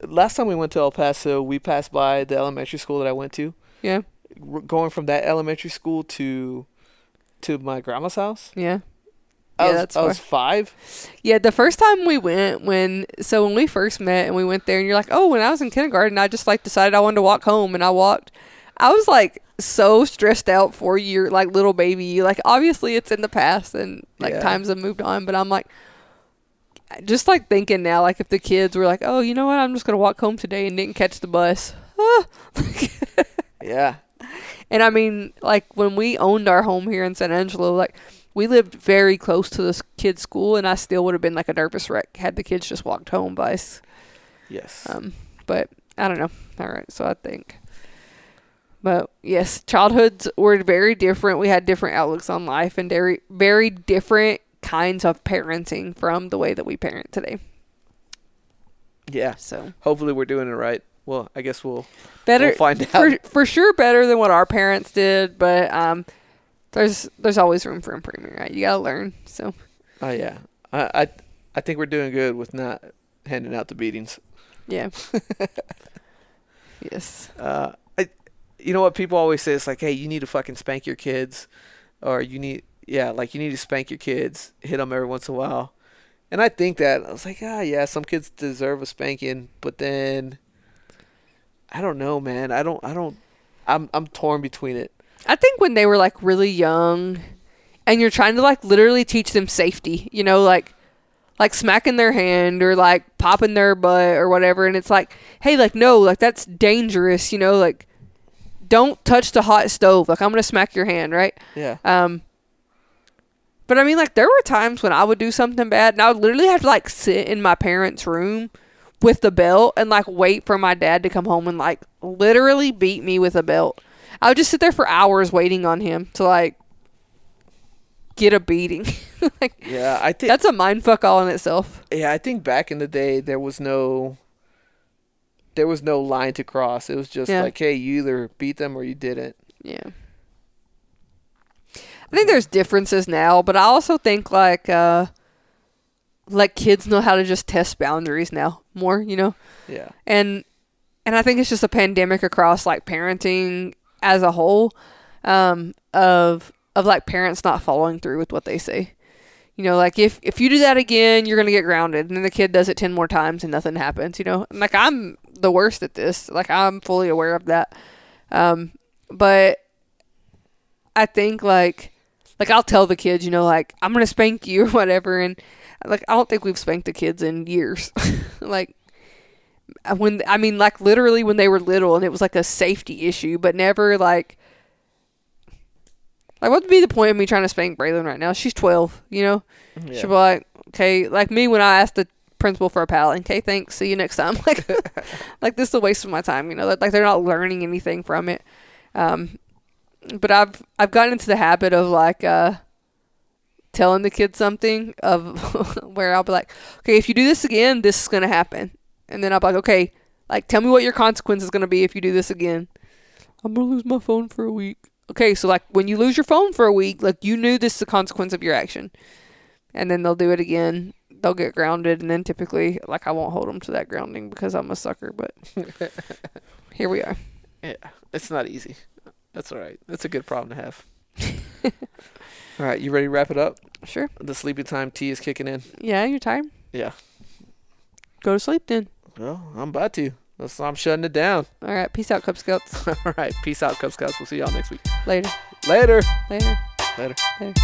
last time we went to El Paso, we passed by the elementary school that I went to. yeah. Going from that elementary school to to my grandma's house. Yeah. I Yeah, was, that's I was five. Yeah, the first time we went when so when we first met and we went there and you're like, "Oh, when I was in kindergarten, I just like decided I wanted to walk home and I walked." I was like so stressed out for your like little baby. Like obviously it's in the past and like Yeah. times have moved on, but I'm like just like thinking now like if the kids were like, "Oh, you know what? I'm just going to walk home today and didn't catch the bus." Ah. Yeah. And I mean, like when we owned our home here in San Angelo, like we lived very close to this kid's school, and I still would have been like a nervous wreck had the kids just walked home by us. Yes. Um, but I don't know. All right, so I think. But yes, childhoods were very different. We had different outlooks on life and very, very different kinds of parenting from the way that we parent today. yeah. So Hopefully we're doing it right. Well, I guess we'll better we'll find out. for for sure better than what our parents did, but um, there's there's always room for improvement, right? You gotta learn. So Oh yeah. I I I think we're doing good with not handing out the beatings. yeah. yes. Uh, I, you know what people always say? It's like, hey, you need to fucking spank your kids, or you need, yeah, like you need to spank your kids, hit them every once in a while. And I think that I was like, ah, yeah, some kids deserve a spanking, but then I don't know, man. I don't, I don't. I'm, I'm torn between it. I think when they were like really young and you're trying to like literally teach them safety, you know, like like smacking their hand or like popping their butt or whatever and it's like, "Hey, like no, like that's dangerous, you know, like don't touch the hot stove. Like I'm going to smack your hand, right?" Yeah. Um but I mean like there were times when I would do something bad and I would literally have to like sit in my parents' room with the belt and like wait for my dad to come home and like literally beat me with a belt. I would just sit there for hours waiting on him to like get a beating. like Yeah. I think. that's a mind fuck all in itself. yeah. I think back in the day there was no. There was no line to cross. It was just Yeah. like, hey, you either beat them or you didn't. Yeah. I think there's differences now, but I also think like uh like kids know how to just test boundaries now more, you know? Yeah. and and I think it's just a pandemic across like parenting as a whole, um, of of like parents not following through with what they say. You know, like if if you do that again, you're gonna get grounded, and then the kid does it ten more times and nothing happens. You know, And, like I'm the worst at this. Like I'm fully aware of that. Um, but I think like like I'll tell the kids, you know, like I'm gonna spank you or whatever, and like I don't think we've spanked the kids in years. like when I mean, like literally when they were little, and it was like a safety issue, but never like. Like, what would be the point of me trying to spank Braylon right now? She's 12, you know? Yeah. She'll be like, okay, like me when I asked the principal for a pal, okay, thanks, see you next time. Like, like this is a waste of my time, you know? Like, they're not learning anything from it. Um, but I've I've gotten into the habit of like uh, telling the kids something of where I'll be like, okay, if you do this again, this is gonna happen, and then I'll be like, okay, like tell me what your consequence is gonna be if you do this again. I'm gonna lose my phone for a week. Okay, so like when you lose your phone for a week, like you knew this is the consequence of your action, and then they'll do it again. They'll get grounded, and then typically, like I won't hold them to that grounding because I'm a sucker. But here we are. Yeah, it's not easy. That's all right. That's a good problem to have. all right, you ready to wrap it up? Sure. The sleepy time tea is kicking in. Yeah, you're tired. Yeah. Go to sleep then. Well, I'm about to. That's, I'm shutting it down. All right. Peace out, Cub Scouts. all right. Peace out, Cub Scouts. We'll see y'all next week. Later. Later. Later. Later. Later.